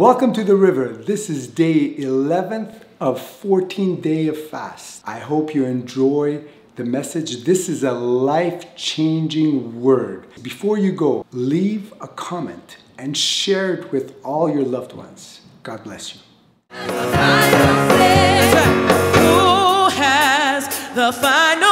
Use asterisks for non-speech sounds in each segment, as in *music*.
welcome to the river. This is day 11th of 14 day of fast. I hope you enjoy the message. This is a life-changing word. Before you go, leave a comment and share it with all your loved ones. God bless you. Who has the final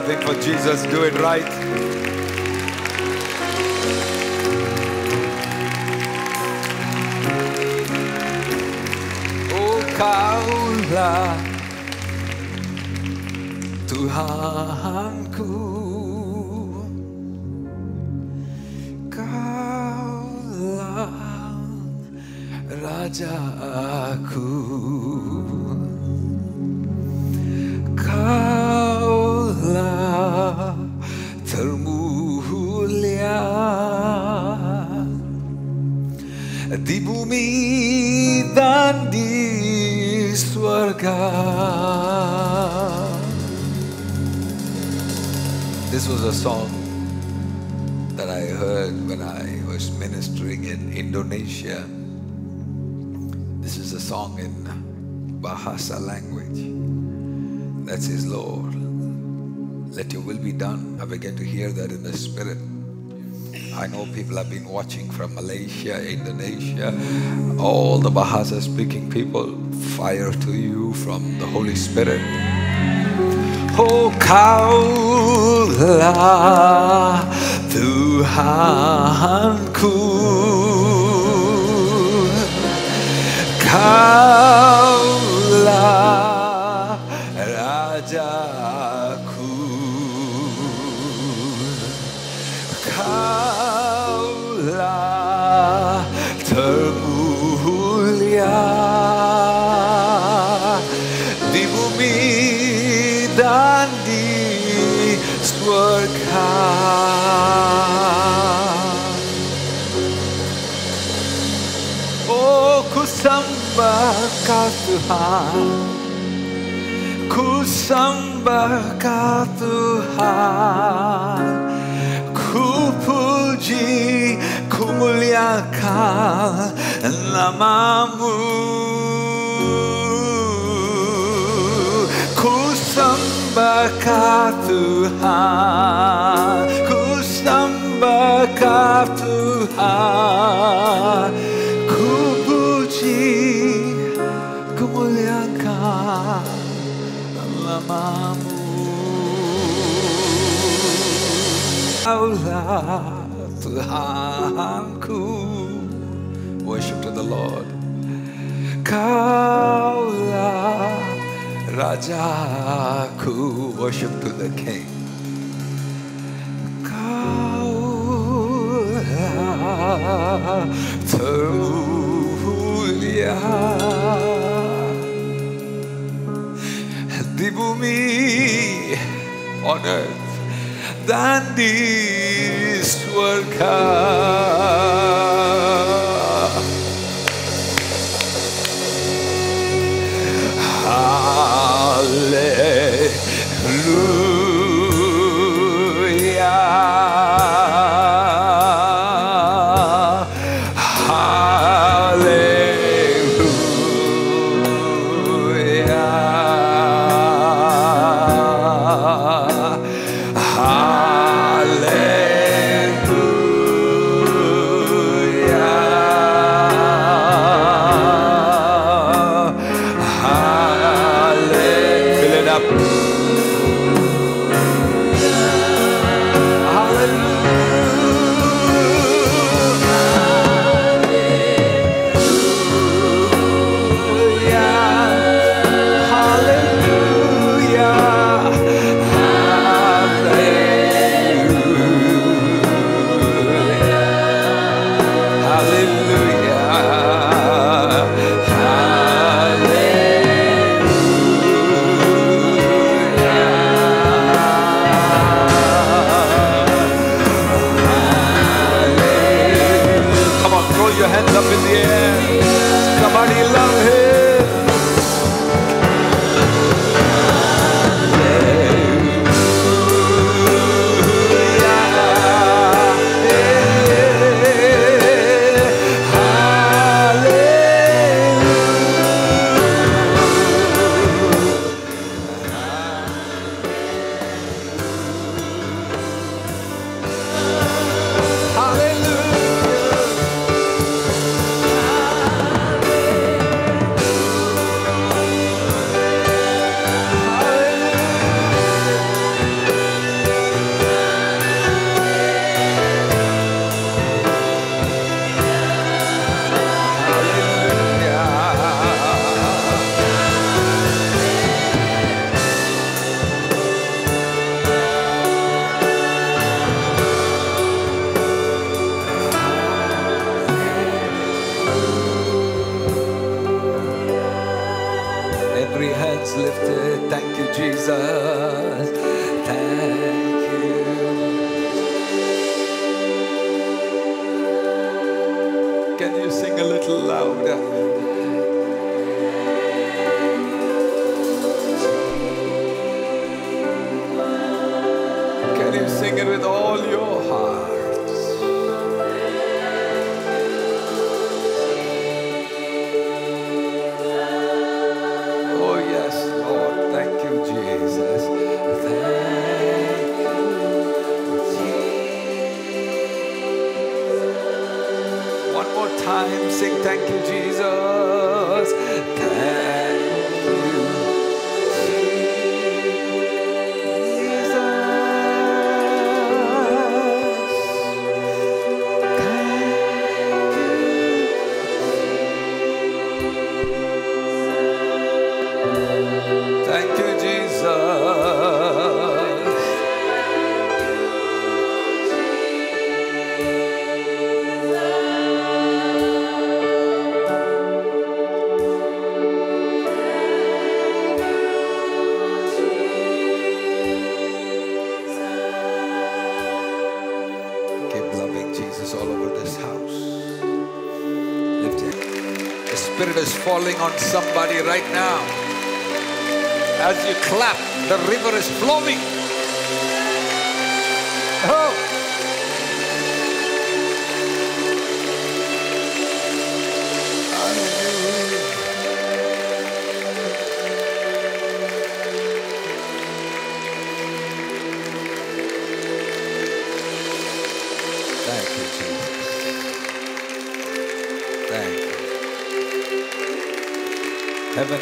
clapping for Jesus, do it right. Oh kaulah Tuhanku Kaulah Rajaku dan di surga. This was a song that I heard when I was ministering in Indonesia. This is a song in Bahasa language that says, Lord, let your will be done. I began to hear that in the spirit. I know people have been watching from Malaysia, Indonesia, all the Bahasa speaking people. Fire to you from the Holy Spirit. Oh kaulah Tuhanku Kaulah Tuhan, ku puji, ku muliakan namamu. Ku sembah Tuhan, ku sembah Tuhan, Worship to the Lord. Kaulah Rajaku, worship to the King. Kaulah termulia di bumi. On earth dan di surga. time, falling on somebody right now. As you clap, the river is flowing.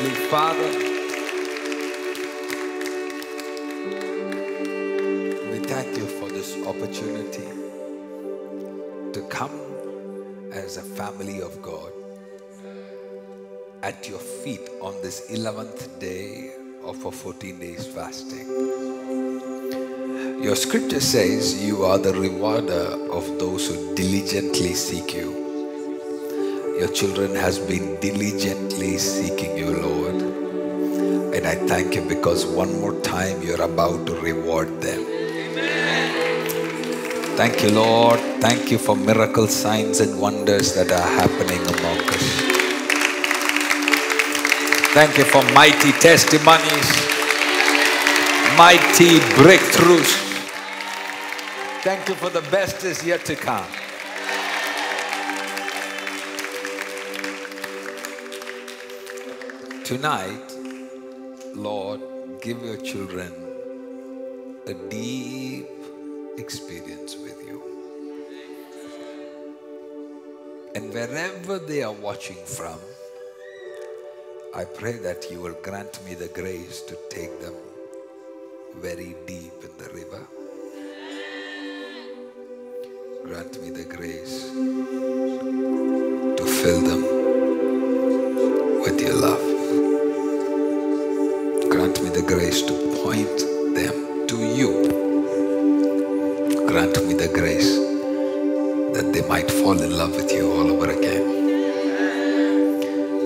Heavenly Father, we thank you for this opportunity to come as a family of God at your feet on this 11th day of our 14 days fasting. Your scripture says you are the rewarder of those who diligently seek you. Your children has been diligently seeking you, Lord. And I thank you because one more time you're about to reward them. Amen. Thank you, Lord. Thank you for miracle signs and wonders that are happening among us. Thank you for mighty testimonies, mighty breakthroughs. Thank you for the best is yet to come. Tonight, Lord, give your children a deep experience with you. And wherever they are watching from, I pray that you will grant me the grace to take them very deep in the river. Grant me the grace to fill them with your love. Grace to point them to you. Grant me the grace that they might fall in love with you all over again.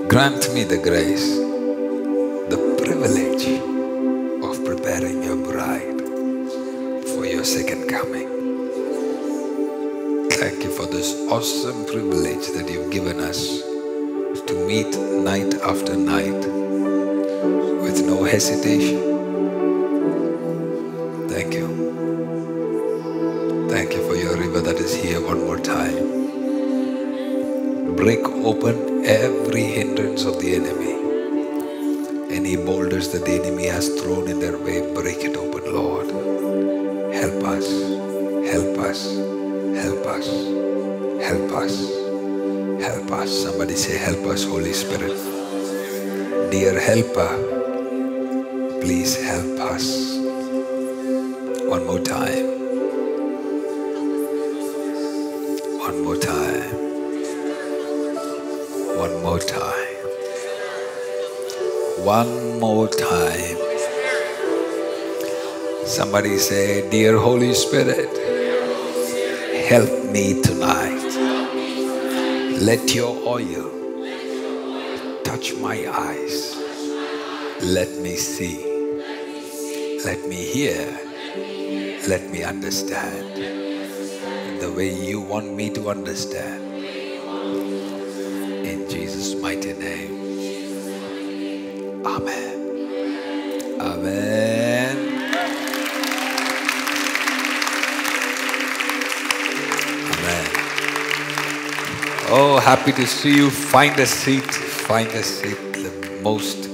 Grant me the grace, the privilege of preparing your bride for your second coming. Thank you for this awesome privilege that you've given us to meet night after night with no hesitation. Thank you. Thank you for your river that is here one more time. Break open every hindrance of the enemy. Any boulders that the enemy has thrown in their way, break it open, Lord. Help us, help us, help us, help us, help us. Somebody say, Help us, Holy Spirit. Dear Helper, please help us. One more time. One more time. One more time. One more time. Somebody say, Dear Holy Spirit, help me tonight. Let your oil touch my eyes. Let me see. Let me hear. Let me understand the way you want me to understand. In Jesus' mighty name. Amen. Amen. Amen. Oh, happy to see you. Find a seat. Find a seat. The most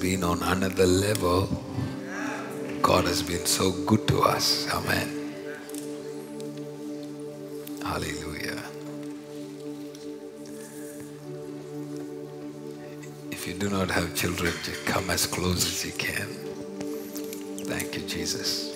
been on another level. God has been so good to us. Amen. Hallelujah. If you do not have children, come as close as you can. Thank you, Jesus.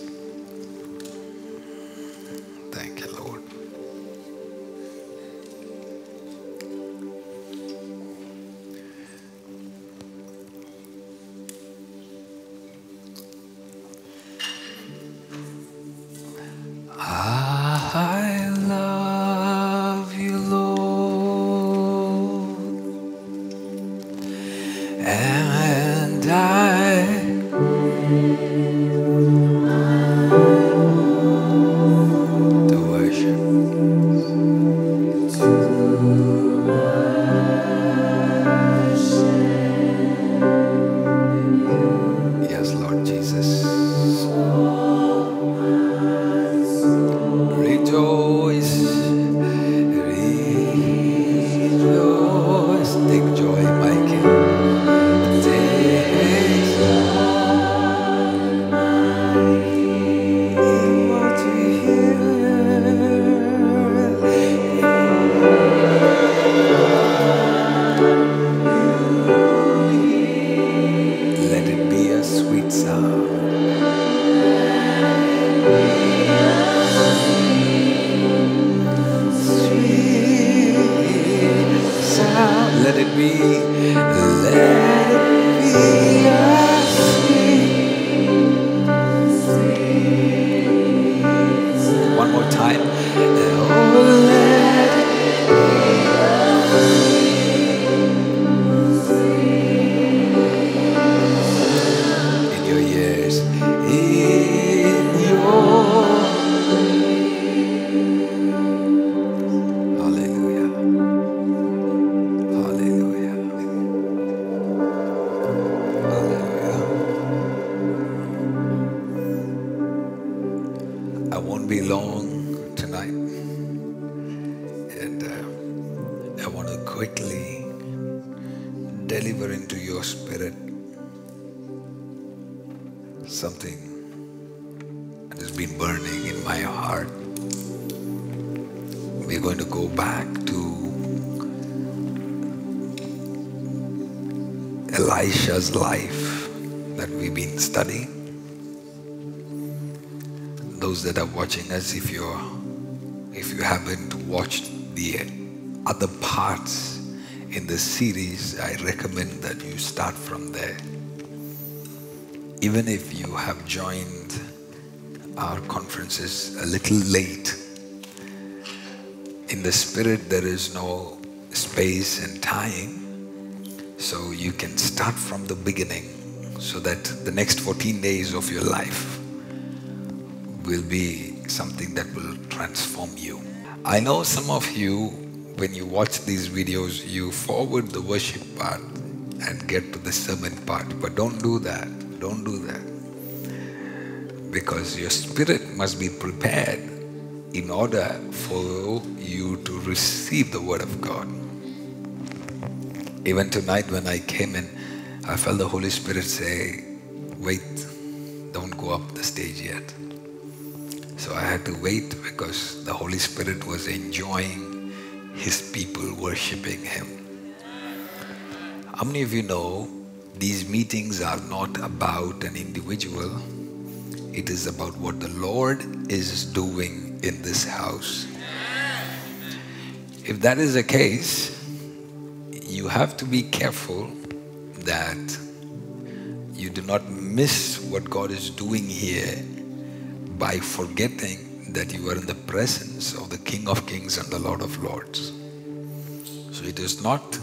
Us, if you're if you haven't watched the other parts in the series, I recommend that you start from there. Even if you have joined our conferences a little late, in the spirit there is no space and time so you can start from the beginning so that the next 14 days of your life will be something that will transform you i know some of you when you watch these videos you forward the worship part and get to the sermon part but don't do that don't do that because your spirit must be prepared in order for you to receive the word of God. Even tonight, when I came in, I felt the Holy Spirit say, Wait, don't go up the stage yet. Had to wait because the Holy Spirit was enjoying His people worshiping Him. How many of you know these meetings are not about an individual? It is about what the Lord is doing in this house. If that is the case, you have to be careful that you do not miss what God is doing here by forgetting that you are in the presence of the King of Kings and the Lord of Lords. So it is not,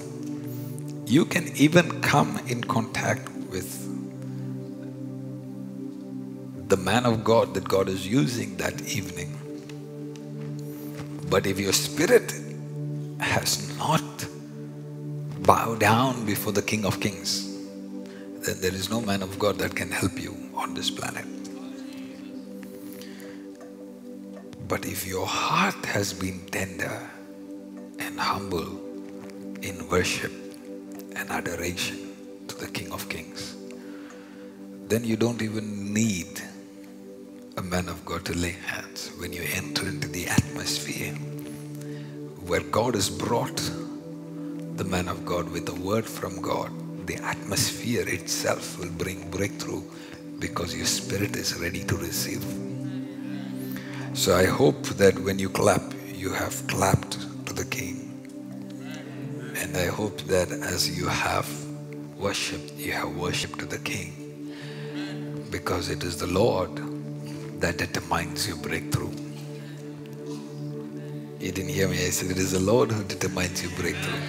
you can even come in contact with the man of God that God is using that evening. But if your spirit has not bowed down before the King of Kings, then there is no man of God that can help you on this planet. But if your heart has been tender and humble in worship, and adoration to the King of Kings, then you don't even need a man of God to lay hands when you enter into the atmosphere where God has brought the man of God with a word from God. The atmosphere itself will bring breakthrough because your spirit is ready to receive. So I hope that when you clap, you have clapped to the King. And I hope that as you have worshipped, you have worshipped to the King. Because it is the Lord that determines your breakthrough. You didn't hear me. I said it is the Lord who determines your breakthrough.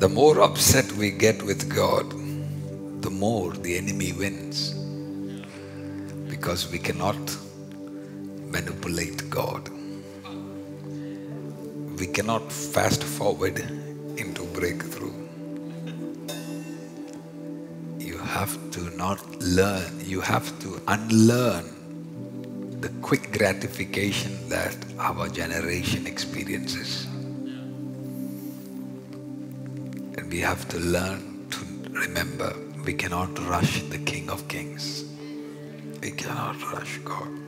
The more upset we get with God, the more the enemy wins. Because we cannot manipulate God. We cannot fast forward into breakthrough. You have to not learn, you have to unlearn the quick gratification that our generation experiences. And we have to learn to remember we cannot rush the King of Kings. We cannot rush God.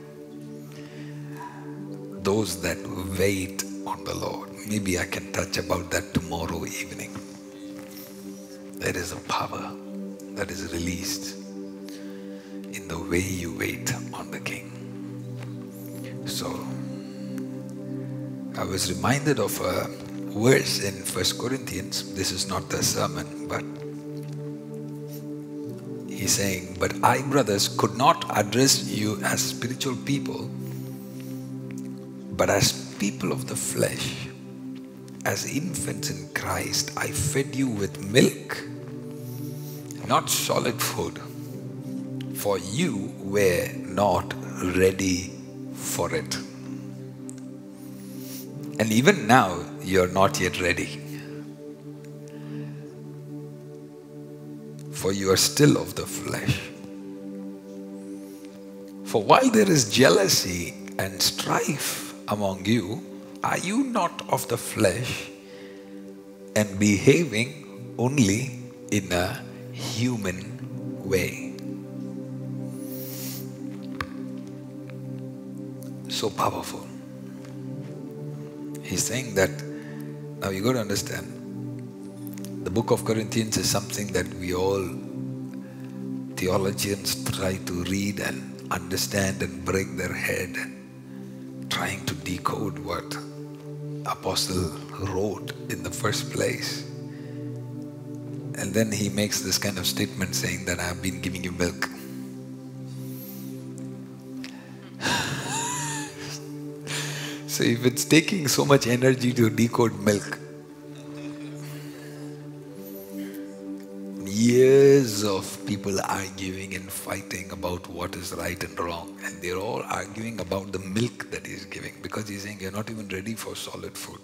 Those that wait on the Lord. Maybe I can touch about that tomorrow evening. There is a power that is released in the way you wait on the King. So, I was reminded of a verse in First Corinthians. This is not the sermon, but he's saying, But I, brothers, could not address you as spiritual people, but as people of the flesh. As infants in Christ, I fed you with milk, not solid food, for you were not ready for it. And even now, you're not yet ready. For you are still of the flesh. For while there is jealousy and strife among you, are you not of the flesh and behaving only in a human way? So powerful. He's saying that now you got to understand the book of Corinthians is something that we all theologians try to read and understand and break their head trying to decode what apostle wrote in the first place. And then he makes this kind of statement saying that i've been giving you milk. *laughs* So if it's taking so much energy to decode milk years of people arguing and fighting about what is right and wrong. And they're all arguing about the milk that he's giving because he's saying you're not even ready for solid food.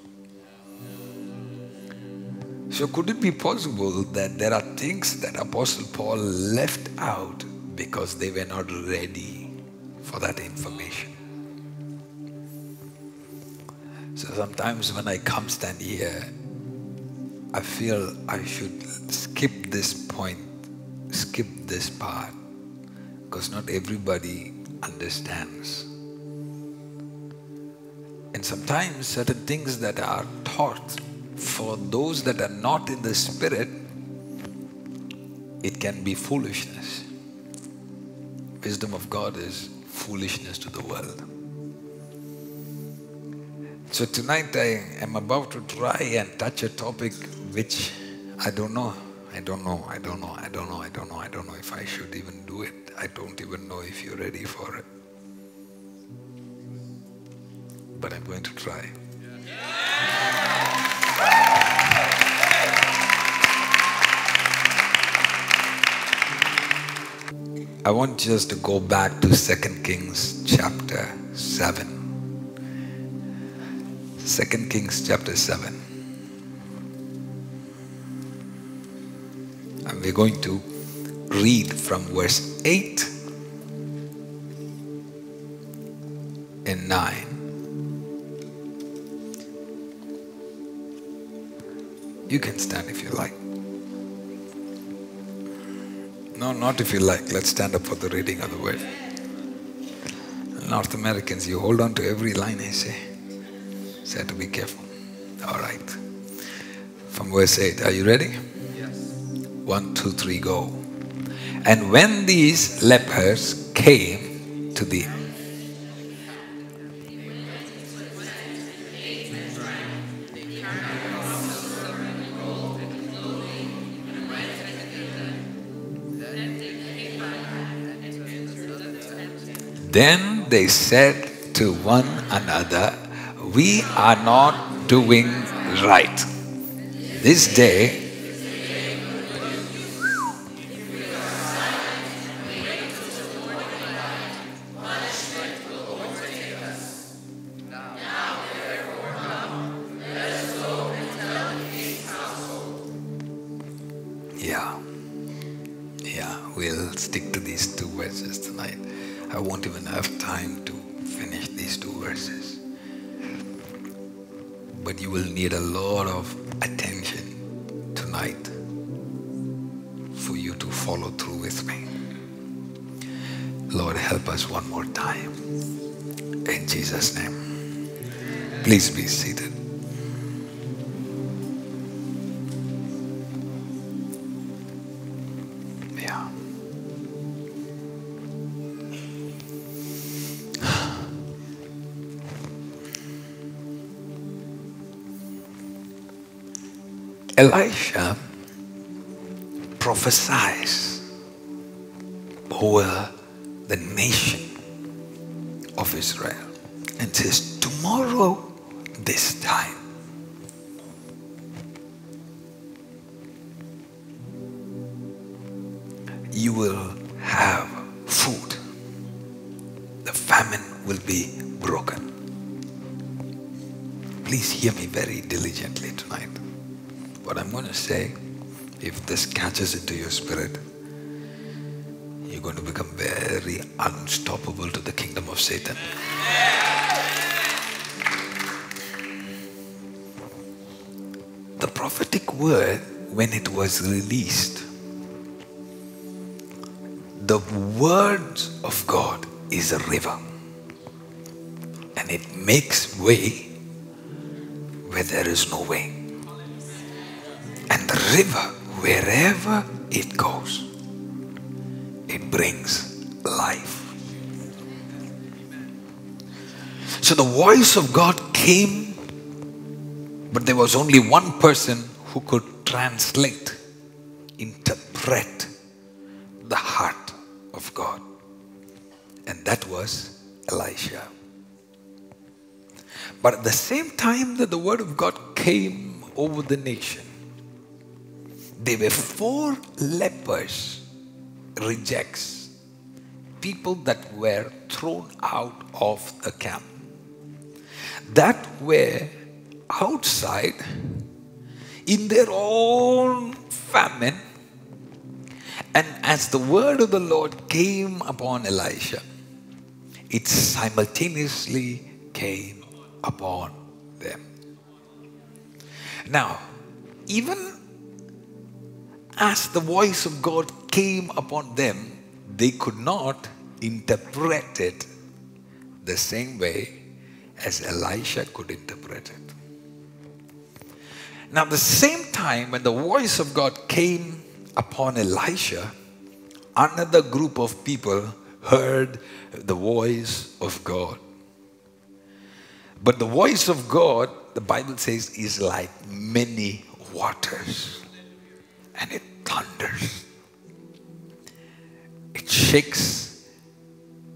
So, could it be possible that there are things that Apostle Paul left out because they were not ready for that information? So, sometimes when I come stand here, I feel I should skip this point, skip this part, because not everybody understands. And sometimes certain things that are taught for those that are not in the spirit, it can be foolishness. Wisdom of God is foolishness to the world. So tonight I am about to try and touch a topic which I don't know. I don't know. I don't know. I don't know. I don't know. I don't know if I should even do it. I don't even know if you're ready for it. But I'm going to try. I want just to go back to 2 Kings chapter 7. 2 Kings chapter 7. We're going to read from verse 8 and 9. You can stand if you like. No, not if you like. Let's stand up for the reading of the word. North Americans, you hold on to every line I say. So I have to be careful. All right. From verse 8. Are you ready? One, two, three, go. And when these lepers came to the Then they said to one another, We are not doing right. This day, Elisha prophesies over the nation of Israel. And says, Tomorrow, this time, this catches into your spirit, you're going to become very unstoppable to the kingdom of Satan. The prophetic word, when it was released, the words of God is a river and it makes way where there is no way. And the river, wherever it goes, it brings life. So the voice of God came, but there was only one person who could translate, interpret the heart of God. And that was Elisha. But at the same time that the word of God came over the nation, there were four lepers, rejects, people that were thrown out of the camp, that were outside in their own famine. And as the word of the Lord came upon Elisha, it simultaneously came upon them. Now, even as the voice of God came upon them, they could not interpret it the same way as Elisha could interpret it. Now, at the same time when the voice of God came upon Elisha, another group of people heard the voice of God. But the voice of God, the Bible says, is like many waters. And it thunders. It shakes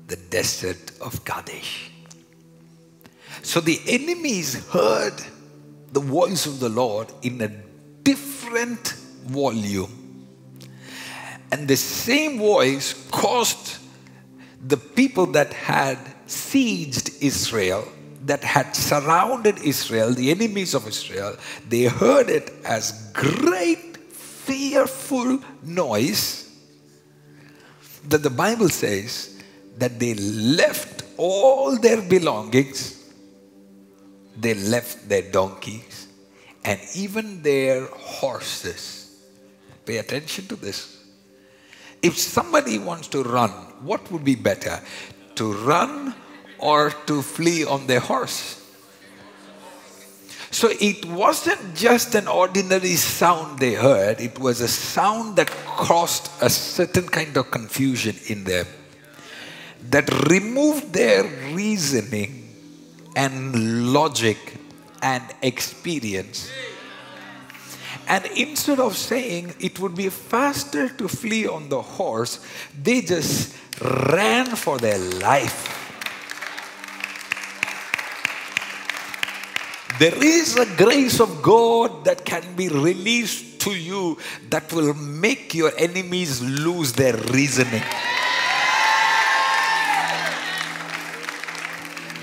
the desert of Kadesh. So the enemies heard the voice of the Lord in a different volume. And the same voice caused the people that had sieged Israel, that had surrounded Israel, the enemies of Israel, they heard it as great, fearful noise that the Bible says that they left all their belongings, they left their donkeys, and even their horses. Pay attention to this. If somebody wants to run, what would be better? To run or to flee on their horse? So it wasn't just an ordinary sound they heard, it was a sound that caused a certain kind of confusion in them, that removed their reasoning and logic and experience. And instead of saying it would be faster to flee on the horse, they just ran for their life. There is a grace of God that can be released to you that will make your enemies lose their reasoning.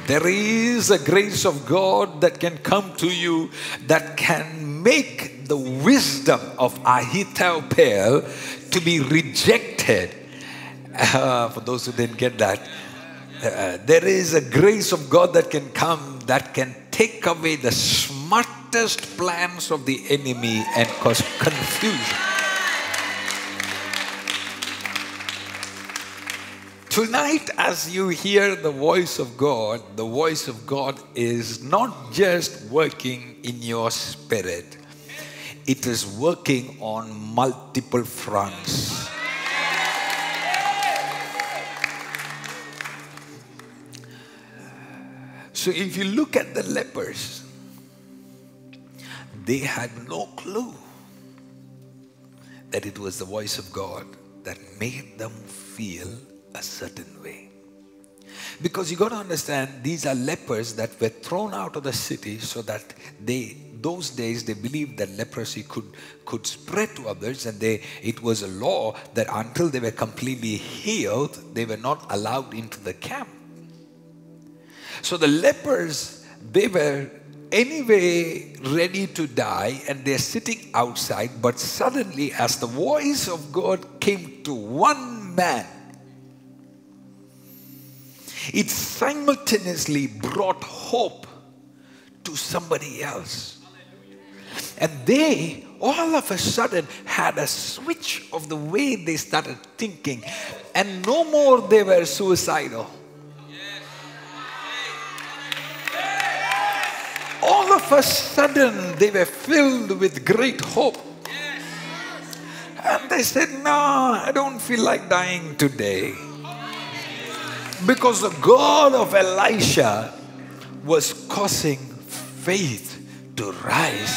There is a grace of God that can come to you that can make the wisdom of Ahithophel to be rejected. Uh, for those who didn't get that, uh, there is a grace of God that can come that can take away the smartest plans of the enemy and cause confusion. Tonight, as you hear the voice of God, the voice of God is not just working in your spirit, it is working on multiple fronts. So, if you look at the lepers, they had no clue that it was the voice of God that made them feel a certain way. Because you got to understand, these are lepers that were thrown out of the city so that they, those days, they believed that leprosy could, could spread to others, and they, it was a law that until they were completely healed, they were not allowed into the camp. So the lepers, they were anyway ready to die and they're sitting outside. But suddenly, as the voice of God came to one man, it simultaneously brought hope to somebody else. And they all of a sudden had a switch of the way they started thinking, and no more they were suicidal. All of a sudden they were filled with great hope. And they said, No, I don't feel like dying today. Because the God of Elisha was causing faith to rise.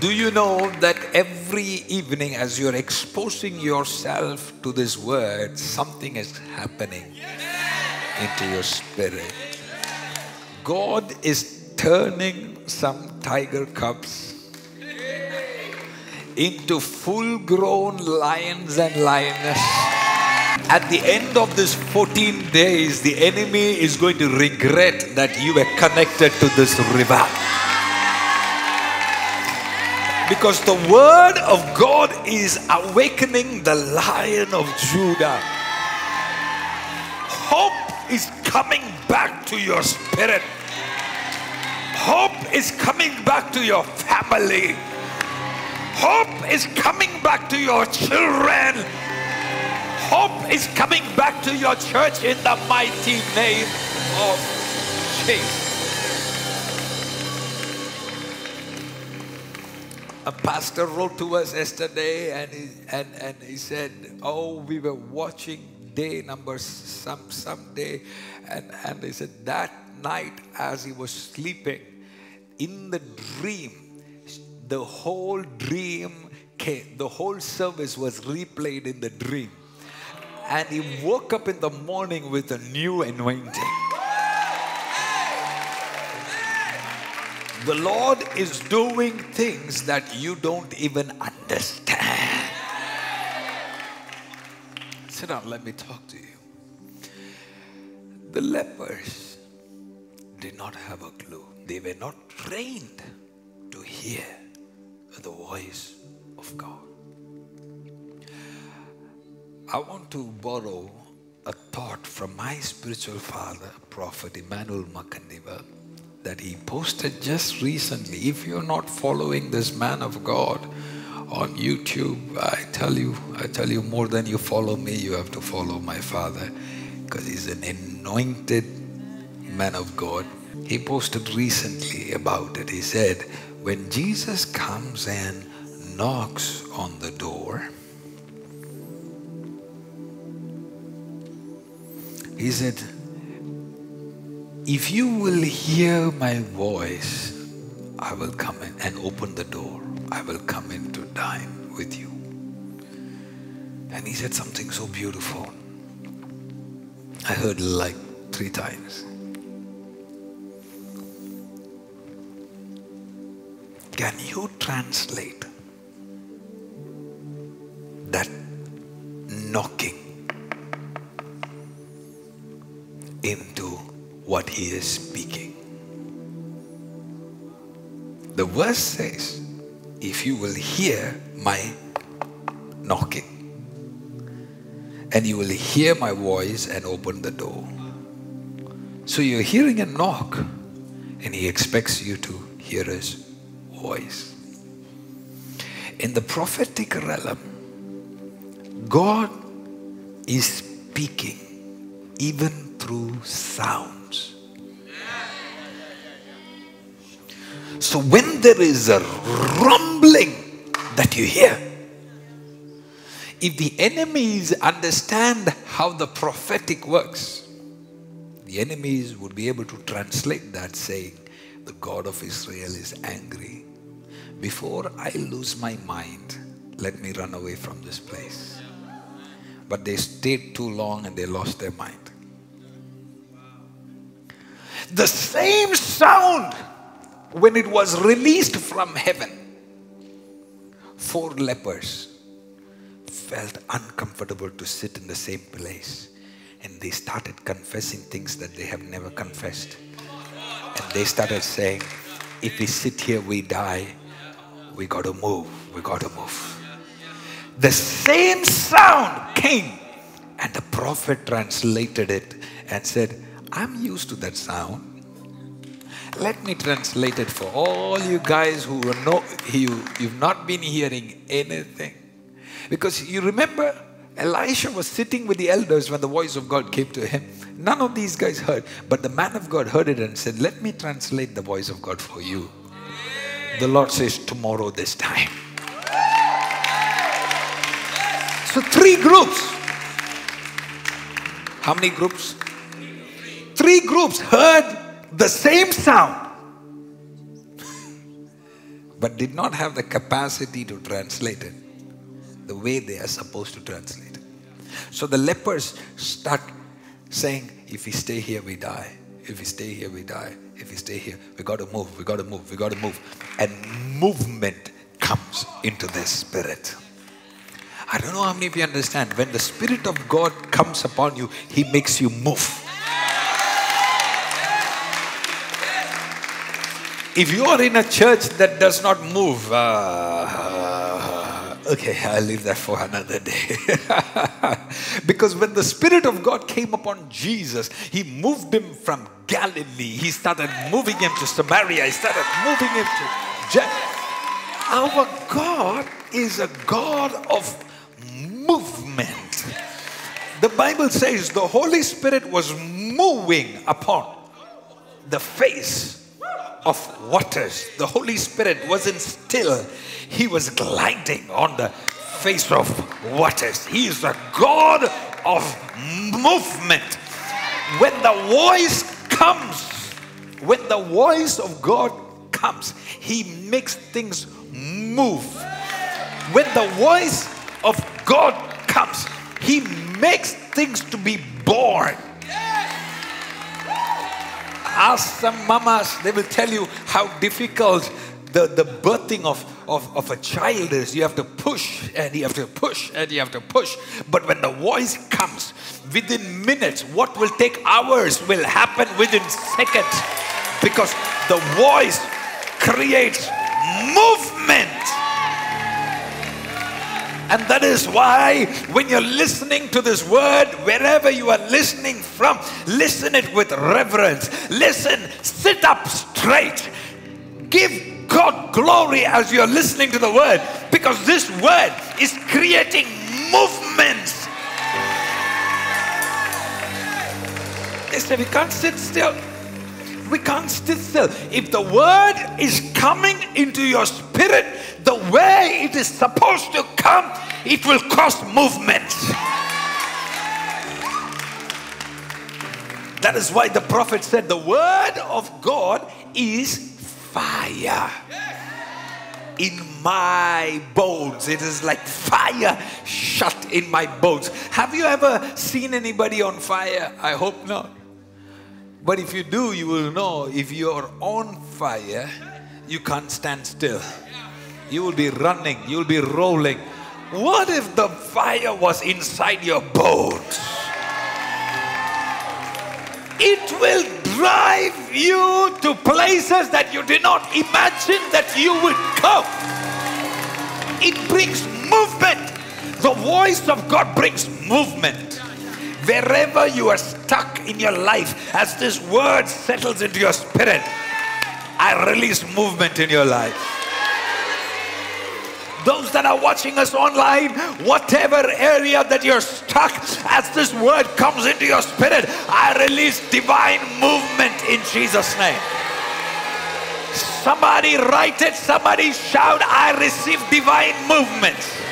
Do you know that every evening, as you're exposing yourself to this word, something is happening into your spirit? God is turning some tiger cubs into full grown lions and lioness. At the end of this 14 days, the enemy is going to regret that you were connected to this river. Because the word of God is awakening the lion of Judah. Hope is coming back to your spirit. Hope is coming back to your family. Hope is coming back to your children. Hope is coming back to your church in the mighty name of Jesus. A pastor wrote to us yesterday and he, and, and he said, Oh, we were watching day number some some day, and, and he said that night as he was sleeping, in the dream, the whole dream came, the whole service was replayed in the dream. And he woke up in the morning with a new anointing. The Lord is doing things that you don't even understand. Sit down, let me talk to you. The lepers did not have a clue. They were not trained to hear the voice of God. I want to borrow a thought from my spiritual father, Prophet Emmanuel Makandiwa, that he posted just recently. If you're not following this man of God on YouTube, I tell you, I tell you more than you follow me, you have to follow my father because he's an anointed man of God. He posted recently about it. He said, when Jesus comes and knocks on the door, he said, if you will hear my voice, I will come in and open the door. I will come in to dine with you. And he said something so beautiful. I heard like three times. Can you translate that knocking into what he is speaking? The verse says, If you will hear my knocking, and you will hear my voice and open the door. So you're hearing a knock, and he expects you to hear his voice. In the prophetic realm, God is speaking even through sounds. So when there is a rumbling that you hear, if the enemies understand how the prophetic works, the enemies would be able to translate that saying, The God of Israel is angry. Before I lose my mind, let me run away from this place. But they stayed too long and they lost their mind. The same sound when it was released from heaven, four lepers felt uncomfortable to sit in the same place and they started confessing things that they have never confessed. And they started saying, if we sit here, we die. We got to move. We got to move. The same sound came, and the prophet translated it and said, I'm used to that sound. Let me translate it for all you guys who no, you, you've not been hearing anything. Because you remember, Elisha was sitting with the elders when the voice of God came to him. None of these guys heard, but the man of God heard it and said, Let me translate the voice of God for you. The Lord says, Tomorrow, this time. So, three groups. How many groups? Three groups heard the same sound, but did not have the capacity to translate it the way they are supposed to translate it. So the lepers start saying, if we stay here, we die. If we stay here, we die. If we stay here, we got to move, we got to move, we got to move. And movement comes into their spirit. I don't know how many of you understand. When the Spirit of God comes upon you, He makes you move. If you are in a church that does not move, uh, okay, I'll leave that for another day. *laughs* because when the Spirit of God came upon Jesus, He moved him from Galilee. He started moving him to Samaria. He started moving him to. Je- Our God is a God of movement. The Bible says the Holy Spirit was moving upon the face of waters. The Holy Spirit wasn't still, He was gliding on the face of waters. He is a God of movement. When the voice comes, when the voice of God comes, He makes things move. When the voice of God comes, He makes things to be born. Ask some mamas, they will tell you how difficult the, the birthing of, of, of a child is. You have to push and you have to push and you have to push. But when the voice comes, within minutes, what will take hours will happen within seconds. Because the voice creates movement. And that is why when you're listening to this word, wherever you are listening from, listen it with reverence. Listen, sit up straight. Give God glory as you're listening to the word because this word is creating movements. They say we can't sit still. We can't sit still. If the word is coming into your spirit the way it is supposed to come, it will cause movement. That is why the prophet said, The word of God is fire in my bones. It is like fire shut in my bones. Have you ever seen anybody on fire? I hope not. But if you do, you will know if you're on fire, you can't stand still. You will be running, you will be rolling. What if the fire was inside your bones? It will drive you to places that you did not imagine that you would go. It brings movement. The voice of God brings movement. Wherever you are stuck in your life, as this word settles into your spirit, I release movement in your life. Those that are watching us online, whatever area that you're stuck, as this word comes into your spirit, I release divine movement in Jesus' name. Somebody write it, somebody shout, I receive divine movement.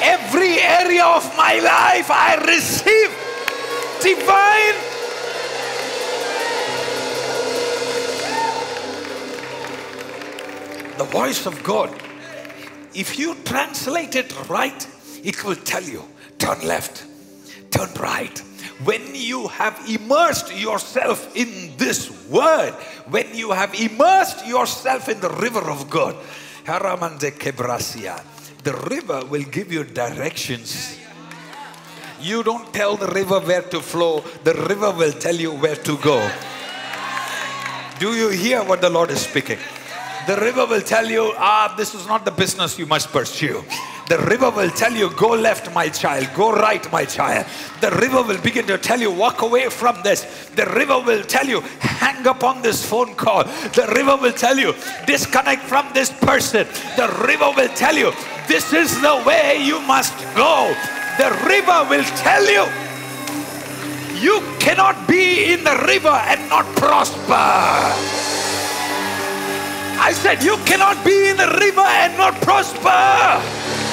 Every area of my life, I receive divine the voice of God. If you translate it right, it will tell you turn left, turn right. When you have immersed yourself in this word, when you have immersed yourself in the river of God, the river will give you directions. You don't tell the river where to flow, the river will tell you where to go. Do you hear what the Lord is speaking? The river will tell you, ah, this is not the business you must pursue. The river will tell you, go left, my child, go right, my child. The river will begin to tell you, walk away from this. The river will tell you, hang up on this phone call. The river will tell you, disconnect from this person. The river will tell you, this is the way you must go. The river will tell you, you cannot be in the river and not prosper. I said, You cannot be in the river and not prosper.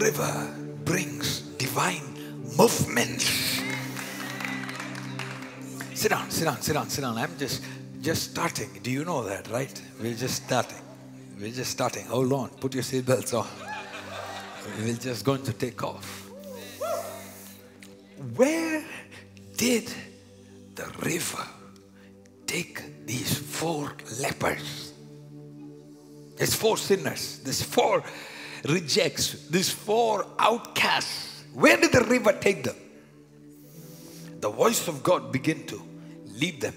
River brings divine movement. Sit down, sit down, sit down, sit down. I'm just just starting. Do you know that, right? We're just starting. We're just starting. Hold on. Put your seatbelts on. We're just going to take off. Where did the river take these four lepers? There's four sinners, there's four rejects, these four outcasts. Where did the river take them? The voice of God began to lead them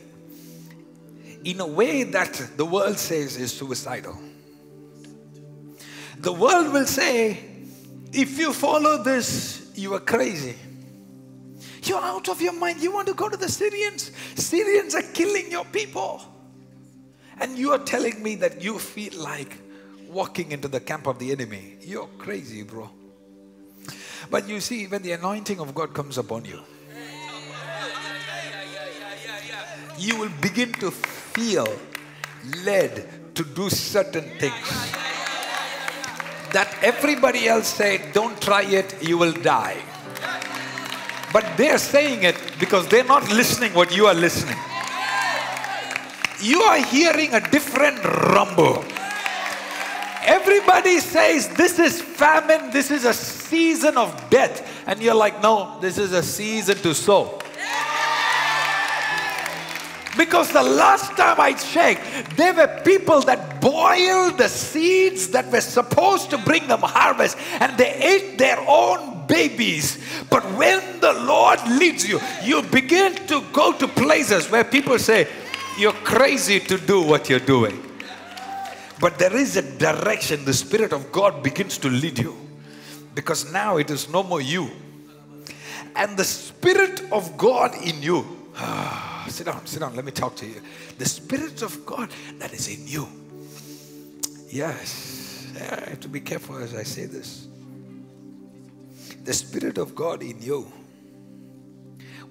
in a way that the world says is suicidal. The world will say, if you follow this, you are crazy. You're out of your mind. You want to go to the Syrians? Syrians are killing your people. And you are telling me that you feel like walking into the camp of the enemy. You're crazy, bro. But you see, when the anointing of God comes upon you, you will begin to feel led to do certain things that everybody else say don't try it you will die but they're saying it because they're not listening what you are listening you are hearing a different rumble everybody says this is famine this is a season of death and you're like no this is a season to sow because the last time I checked, there were people that boiled the seeds that were supposed to bring them harvest and they ate their own babies. But when the Lord leads you, you begin to go to places where people say, You're crazy to do what you're doing. But there is a direction, the Spirit of God begins to lead you. Because now it is no more you. And the Spirit of God in you. Ah, sit down, sit down, let me talk to you. The Spirit of God that is in you. Yes, I have to be careful as I say this. The Spirit of God in you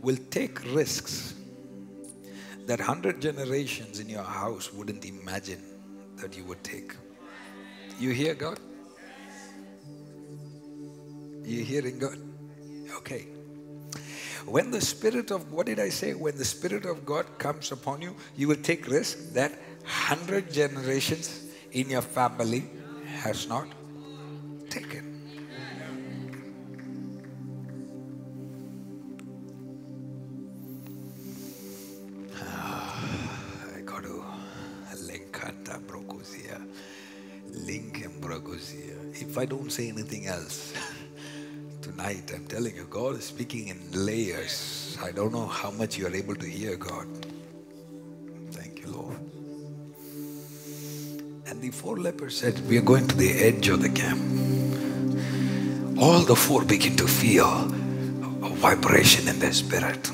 will take risks that 100 generations in your house wouldn't imagine that you would take. You hear God? You hearing God? Okay. When the Spirit of, what did I say? When the Spirit of God comes upon you, you will take risk that 100 generations in your family has not taken. If I don't say anything else, *laughs* tonight I'm telling you, God is speaking in layers. I don't know how much you are able to hear God. Thank you, Lord. And the four lepers said, We are going to the edge of the camp. All the four begin to feel a vibration in their spirit.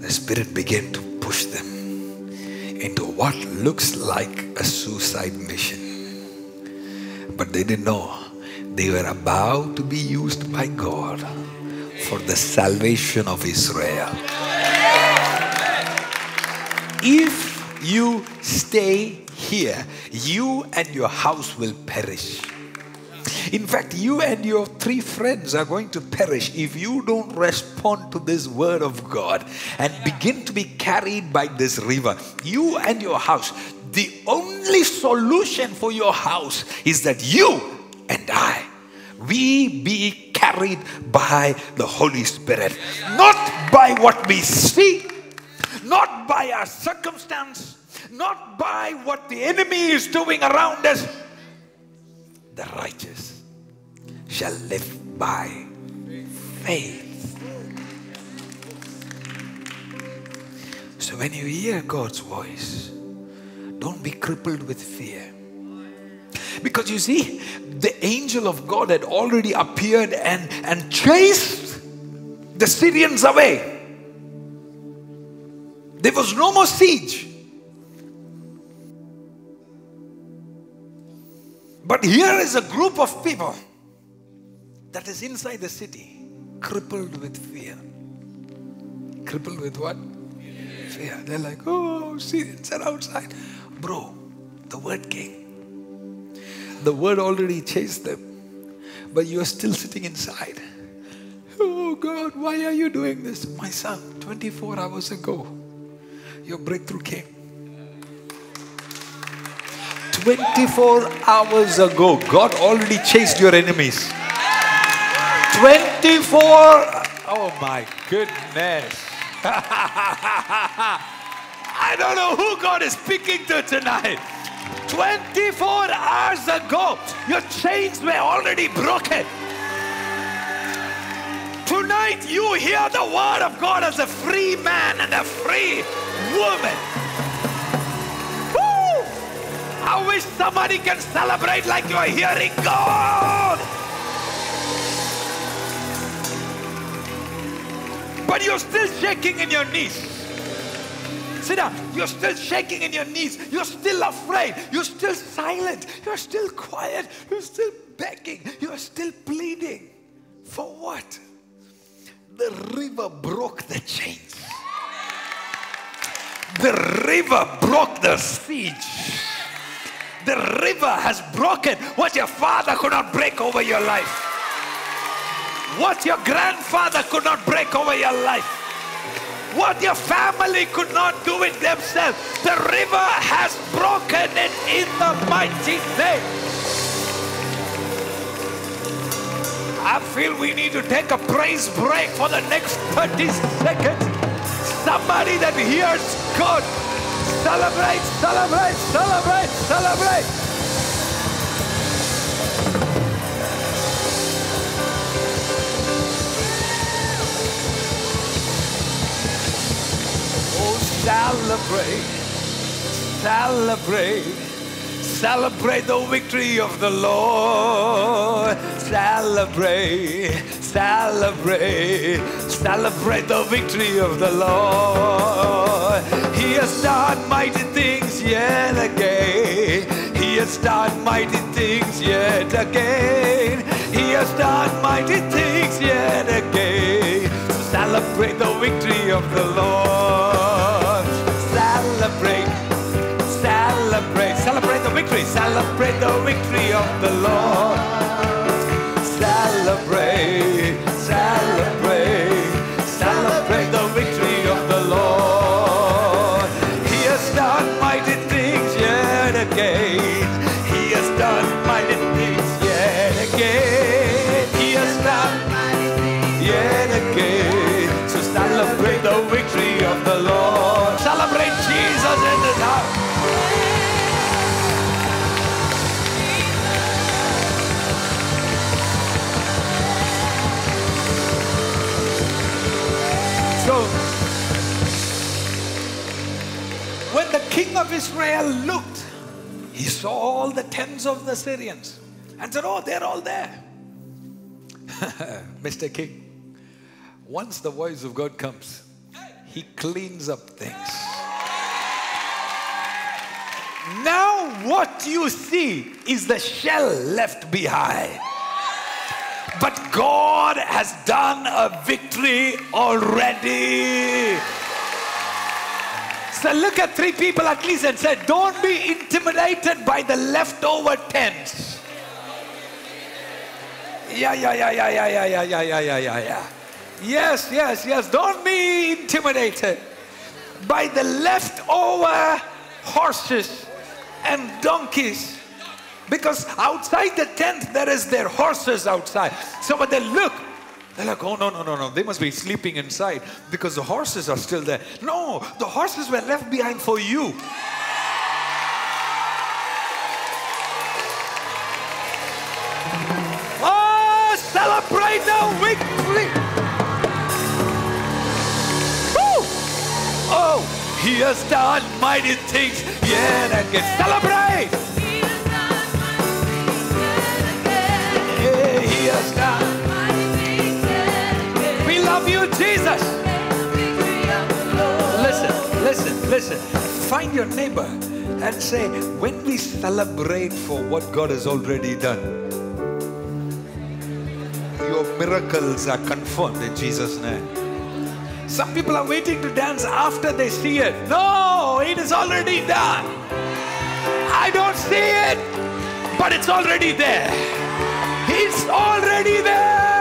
The spirit began to push them into what looks like a suicide mission. But they didn't know they were about to be used by God for the salvation of Israel. If you stay here, you and your house will perish. In fact, you and your three friends are going to perish if you don't respond to this word of God and begin to be carried by this river. You and your house. The only solution for your house is that you and I, we be carried by the Holy Spirit, not by what we see, not by our circumstance, not by what the enemy is doing around us. The righteous shall live by faith. So when you hear God's voice, don't be crippled with fear. Because you see, the angel of God had already appeared and, and chased the Syrians away. There was no more siege. But here is a group of people that is inside the city, crippled with fear. Crippled with what? Fear. They're like, oh, Syrians are outside. Bro, the word came. The word already chased them, but you're still sitting inside. Oh God, why are you doing this? My son, 24 hours ago, your breakthrough came. 24 hours ago, God already chased your enemies. 24 Oh my goodness. *laughs* I don't know who God is speaking to tonight. 24 hours ago, your chains were already broken. Tonight, you hear the word of God as a free man and a free woman. Woo! I wish somebody can celebrate like you're hearing God. But you're still shaking in your knees. Sit down. You're still shaking in your knees. You're still afraid. You're still silent. You're still quiet. You're still begging. You're still pleading. For what? The river broke the chains. The river broke the siege. The river has broken what your father could not break over your life. What your grandfather could not break over your life. What your family could not do it themselves. The river has broken it in the mighty name. I feel we need to take a praise break for the next 30 seconds. Somebody that hears God, celebrate, celebrate, celebrate, celebrate. Celebrate, celebrate, celebrate the victory of the Lord. Celebrate, celebrate, celebrate the victory of the Lord. He has done mighty things yet again. He has done mighty things yet again. He has done mighty things yet again. Celebrate the victory of the Lord. Celebrate the victory of the Lord. Celebrate, So, when the king of Israel looked, he saw all the tents of the Syrians and said, Oh, they're all there. *laughs* Mr. King, once the voice of God comes, he cleans up things. Now, what you see is the shell left behind. But God has done a victory already. So look at three people at least and say, Don't be intimidated by the leftover tents. Yeah, yeah, yeah, yeah, yeah, yeah, yeah, yeah, yeah, yeah, yeah. Yes, yes, yes. Don't be intimidated by the leftover horses and donkeys. Because outside the tent, there is their horses outside. So when they look, they're like, oh, no, no, no, no. They must be sleeping inside because the horses are still there. No, the horses were left behind for you. Oh, celebrate the victory. Woo! Oh, he has done mighty things yet again. Celebrate! Listen. Find your neighbor and say, when we celebrate for what God has already done, your miracles are confirmed in Jesus' name. Some people are waiting to dance after they see it. No, it is already done. I don't see it, but it's already there. It's already there.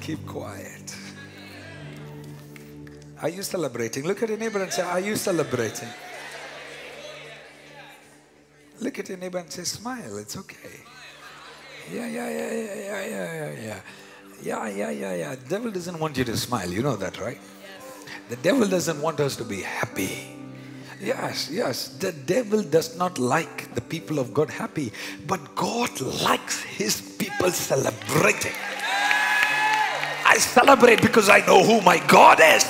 Keep quiet. Are you celebrating? Look at your neighbor and say, Are you celebrating? Look at your neighbor and say, Smile. It's okay. Yeah, yeah, yeah, yeah, yeah, yeah, yeah, yeah. Yeah, yeah, yeah. The devil doesn't want you to smile. You know that, right? The devil doesn't want us to be happy. Yes, yes. The devil does not like the people of God happy, but God likes his people celebrating. I celebrate because I know who my God is.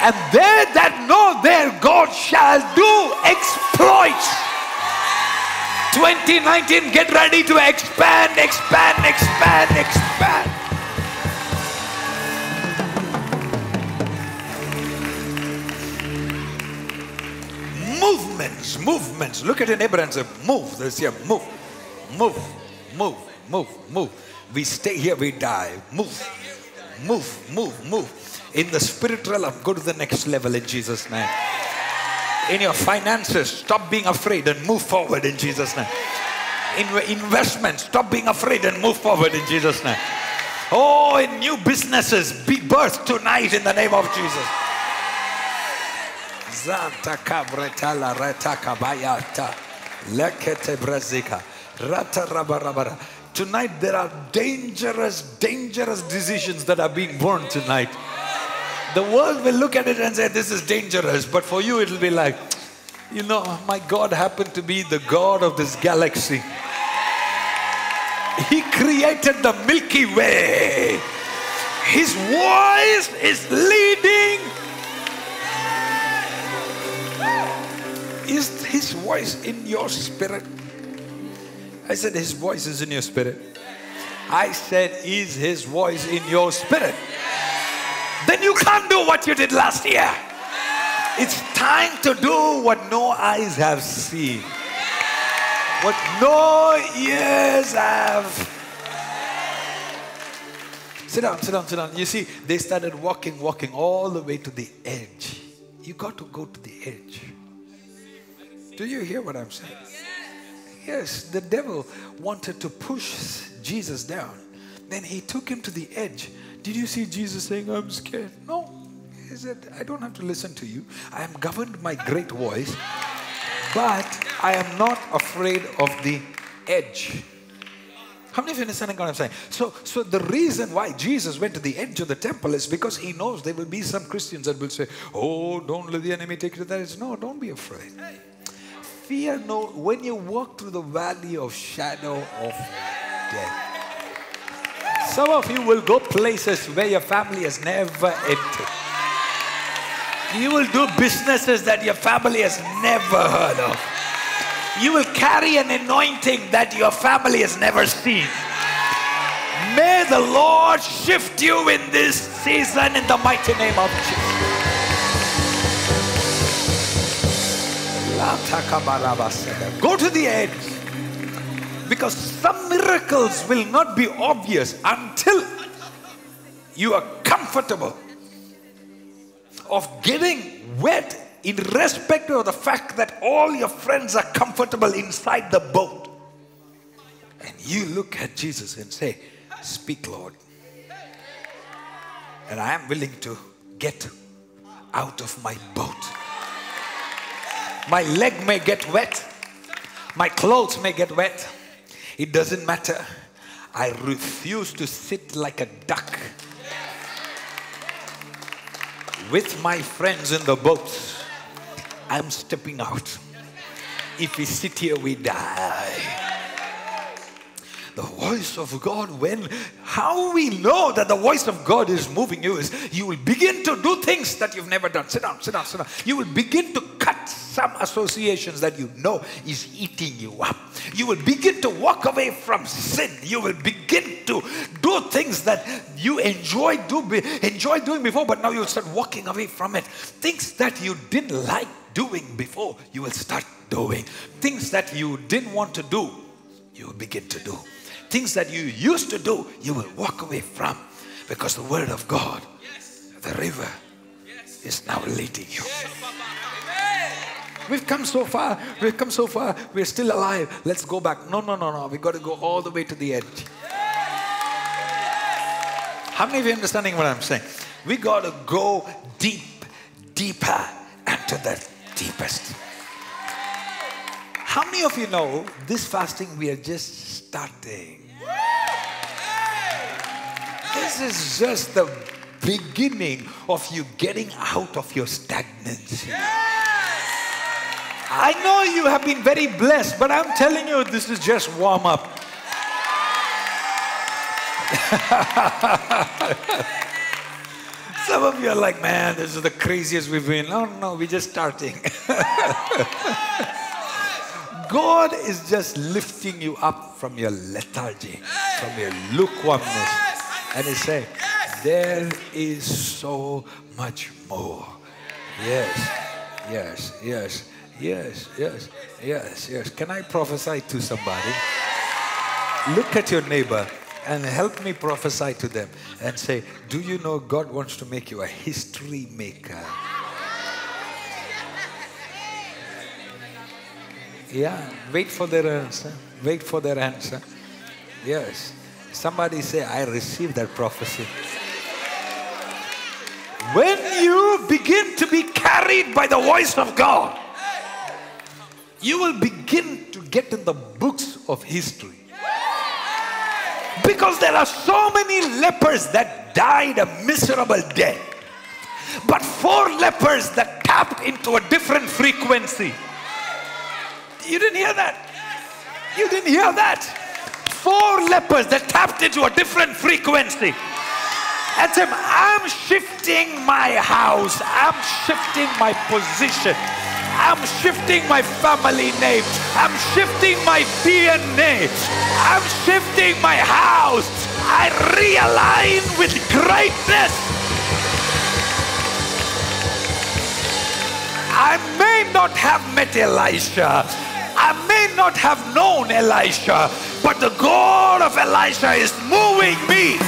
And they that know their God shall do exploits. 2019, get ready to expand, expand, expand, expand. Movements, movements. Look at your neighbor and say, Move. This here, move, move, move, move, move. We stay here, we die. Move, move, move, move. In the spiritual realm, go to the next level in Jesus' name. In your finances, stop being afraid and move forward in Jesus' name. In your investments, stop being afraid and move forward in Jesus' name. Oh, in new businesses, be birthed tonight in the name of Jesus. Zanta. Lekete brazika. Rata rabarabara. Tonight there are dangerous, dangerous decisions that are being born tonight. The world will look at it and say, This is dangerous. But for you, it'll be like, You know, my God happened to be the God of this galaxy. He created the Milky Way. His voice is leading. Is his voice in your spirit? I said, His voice is in your spirit. I said, Is his voice in your spirit? Then you can't do what you did last year. It's time to do what no eyes have seen, what no ears have. Sit down, sit down, sit down. You see, they started walking, walking all the way to the edge. You got to go to the edge. Do you hear what I'm saying? Yes, the devil wanted to push Jesus down. Then he took him to the edge. Did you see Jesus saying, I'm scared? No. He said, I don't have to listen to you. I am governed by great voice, but I am not afraid of the edge. How many of you understand what I'm saying? So, so the reason why Jesus went to the edge of the temple is because he knows there will be some Christians that will say, Oh, don't let the enemy take you to that. It's, no, don't be afraid. Fear no, when you walk through the valley of shadow of death. Some of you will go places where your family has never entered. You will do businesses that your family has never heard of. You will carry an anointing that your family has never seen. May the Lord shift you in this season in the mighty name of Jesus. Go to the edge because some miracles will not be obvious until you are comfortable of getting wet in respect of the fact that all your friends are comfortable inside the boat. And you look at Jesus and say, Speak, Lord. And I am willing to get out of my boat. My leg may get wet, my clothes may get wet. It doesn't matter. I refuse to sit like a duck with my friends in the boat. I'm stepping out. If we sit here, we die. The voice of God, when how we know that the voice of God is moving you is you will begin to do things that you've never done. Sit down, sit down, sit down. You will begin to cut some associations that you know is eating you up. You will begin to walk away from sin. You will begin to do things that you enjoy do enjoy doing before, but now you'll start walking away from it. Things that you didn't like doing before, you will start doing. Things that you didn't want to do, you will begin to do. Things that you used to do, you will walk away from. Because the word of God, the river, is now leading you. We've come so far. We've come so far. We're still alive. Let's go back. No, no, no, no. We've got to go all the way to the edge. How many of you understanding what I'm saying? We got to go deep, deeper, and to the deepest. How many of you know this fasting we are just starting? This is just the beginning of you getting out of your stagnancy. I know you have been very blessed, but I'm telling you, this is just warm up. Some of you are like, man, this is the craziest we've been. No, no, we're just starting. *laughs* God is just lifting you up from your lethargy, from your lukewarmness. And He's saying, there is so much more. Yes, yes, yes, yes, yes, yes, yes. Can I prophesy to somebody? Look at your neighbor and help me prophesy to them and say, Do you know God wants to make you a history maker? Yeah, wait for their answer. Wait for their answer. Yes. Somebody say, I received that prophecy. When you begin to be carried by the voice of God, you will begin to get in the books of history. Because there are so many lepers that died a miserable death, but four lepers that tapped into a different frequency. You didn't hear that? You didn't hear that? Four lepers that tapped into a different frequency. And said, I'm shifting my house, I'm shifting my position. I'm shifting my family name. I'm shifting my DNA. I'm shifting my house. I realign with greatness. I may not have met Elisha. I may not have known Elisha, but the God of Elisha is moving me.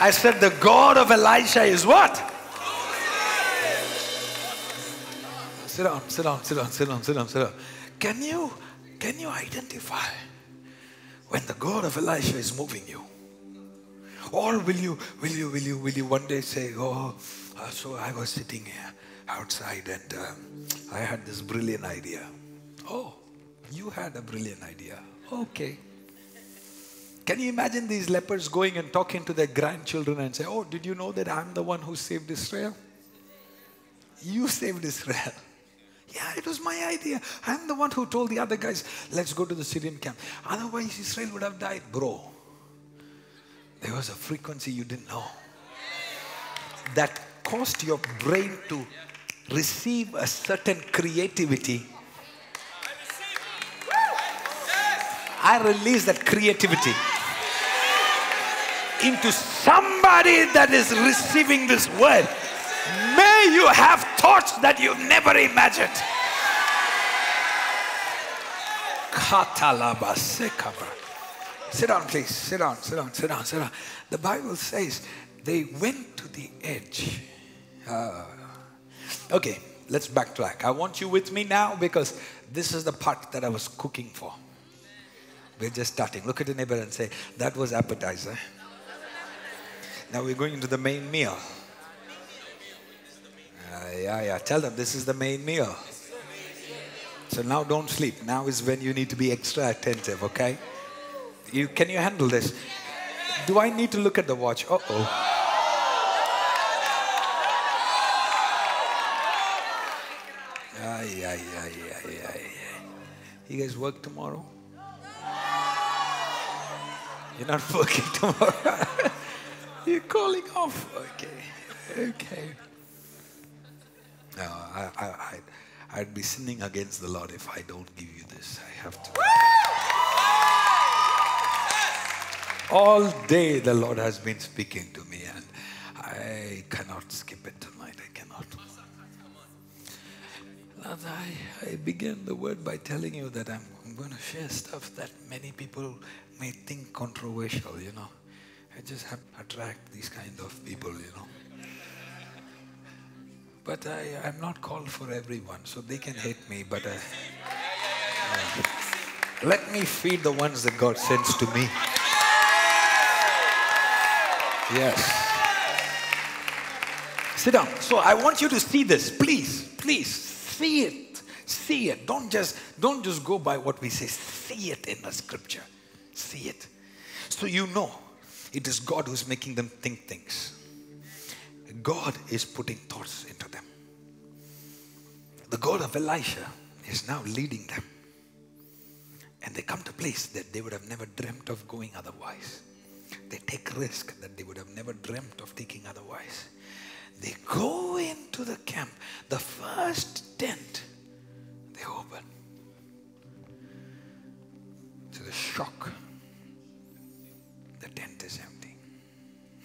I said, the God of Elisha is what? Sit down, sit down, sit down, sit down, sit down, sit down. Can you, can you identify when the God of Elisha is moving you? Or will you, will you, will you, will you one day say, oh, uh, so I was sitting here outside and um, I had this brilliant idea. Oh, you had a brilliant idea. Okay. Can you imagine these lepers going and talking to their grandchildren and say, Oh, did you know that I'm the one who saved Israel? You saved Israel. Yeah, it was my idea. I'm the one who told the other guys, let's go to the Syrian camp. Otherwise, Israel would have died. Bro, there was a frequency you didn't know that caused your brain to receive a certain creativity. I release that creativity into somebody that is receiving this word. May you have thoughts that you've never imagined. Katalabasekaba. Sit down, please. Sit down, sit down, sit down, sit down. The Bible says they went to the edge. Ah. okay, let's backtrack. I want you with me now because this is the part that I was cooking for. We're just starting. Look at the neighbor and say, That was appetizer. Now we're going into the main meal. Uh, yeah, yeah. Tell them this is the main meal. So now don't sleep. Now is when you need to be extra attentive, okay? You, can you handle this? Do I need to look at the watch? Uh oh. ay, ay, ay, ay. You guys work tomorrow? You're not *laughs* working tomorrow. *laughs* You're calling off. Okay. Okay. No, I, I, I, I'd be sinning against the Lord if I don't give you this. I have to. All day the Lord has been speaking to me, and I cannot skip it tonight. I cannot. Lord, I, I begin the word by telling you that I'm, I'm going to share stuff that many people may think controversial, you know. I just have to attract these kind of people, you know. But I, I'm not called for everyone, so they can hate me, but I, uh, let me feed the ones that God sends to me. Yes. Sit down. So I want you to see this. Please, please, see it. See it. Don't just don't just go by what we say. See it in the scripture. See it. So you know it is God who's making them think things. God is putting thoughts into them. The God of Elisha is now leading them. And they come to a place that they would have never dreamt of going otherwise. They take risk that they would have never dreamt of taking otherwise. They go into the camp. The first tent they open. To the shock, the tent is empty.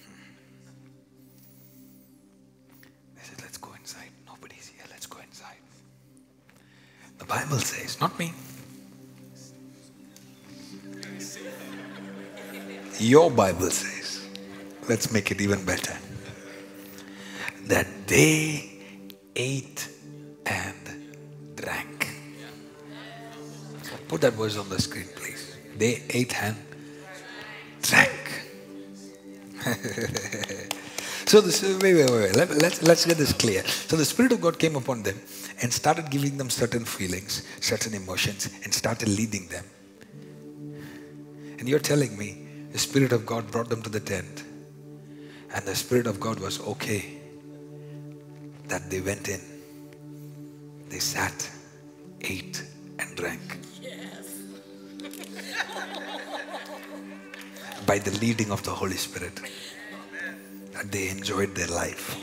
Hmm. They said, Let's go inside. Nobody's here. Let's go inside. The Bible says, not me. Your Bible says, let's make it even better, that they ate and drank. Put that verse on the screen, please. They ate and drank. *laughs* so this wait, wait, wait. Let, let's let's get this clear. So the Spirit of God came upon them and started giving them certain feelings, certain emotions, and started leading them. And you're telling me the Spirit of God brought them to the tent, and the Spirit of God was okay that they went in, they sat, ate, and drank. Yes. By the leading of the Holy Spirit, that they enjoyed their life.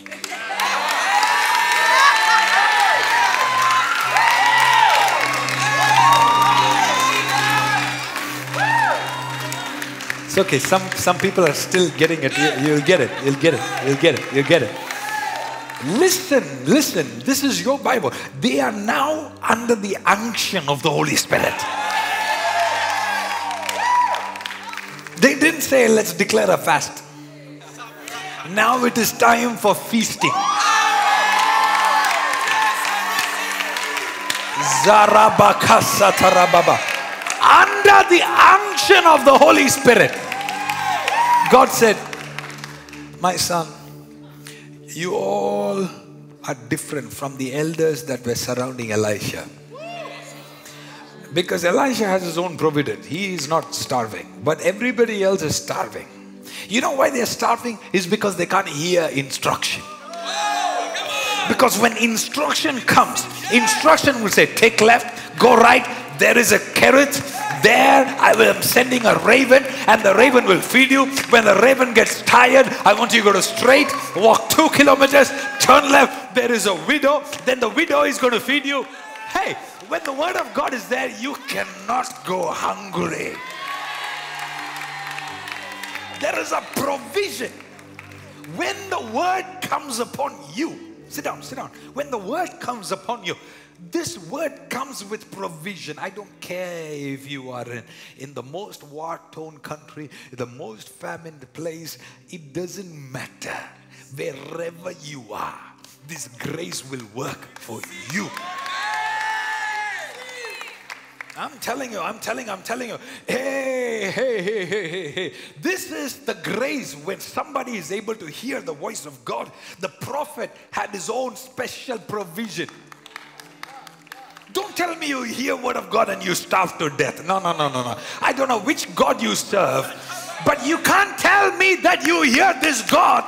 It's okay. Some some people are still getting it. You, you'll get it. You'll get it. You'll get it. You'll get it. Listen, listen. This is your Bible. They are now under the unction of the Holy Spirit. They didn't say, let's declare a fast. Now it is time for feasting. Zarabakasa tarababa. Under the unction of the Holy Spirit, God said, My son, you all are different from the elders that were surrounding Elisha. Because Elisha has his own providence. He is not starving. But everybody else is starving. You know why they're starving? Is because they can't hear instruction. Because when instruction comes, instruction will say, take left, go right, there is a carrot, there I am sending a raven, and the raven will feed you. When the raven gets tired, I want you to go to straight, walk two kilometers, turn left, there is a widow, then the widow is going to feed you. Hey, when the word of God is there, you cannot go hungry. There is a provision. When the word comes upon you, sit down, sit down. When the word comes upon you, this word comes with provision. I don't care if you are in, in the most war torn country, the most famine place, it doesn't matter. Wherever you are, this grace will work for you. I'm telling you, I'm telling, you, I'm telling you. Hey, hey, hey, hey, hey, hey. This is the grace when somebody is able to hear the voice of God. The prophet had his own special provision. Don't tell me you hear word of God and you starve to death. No, no, no, no, no. I don't know which God you serve, but you can't tell me that you hear this God.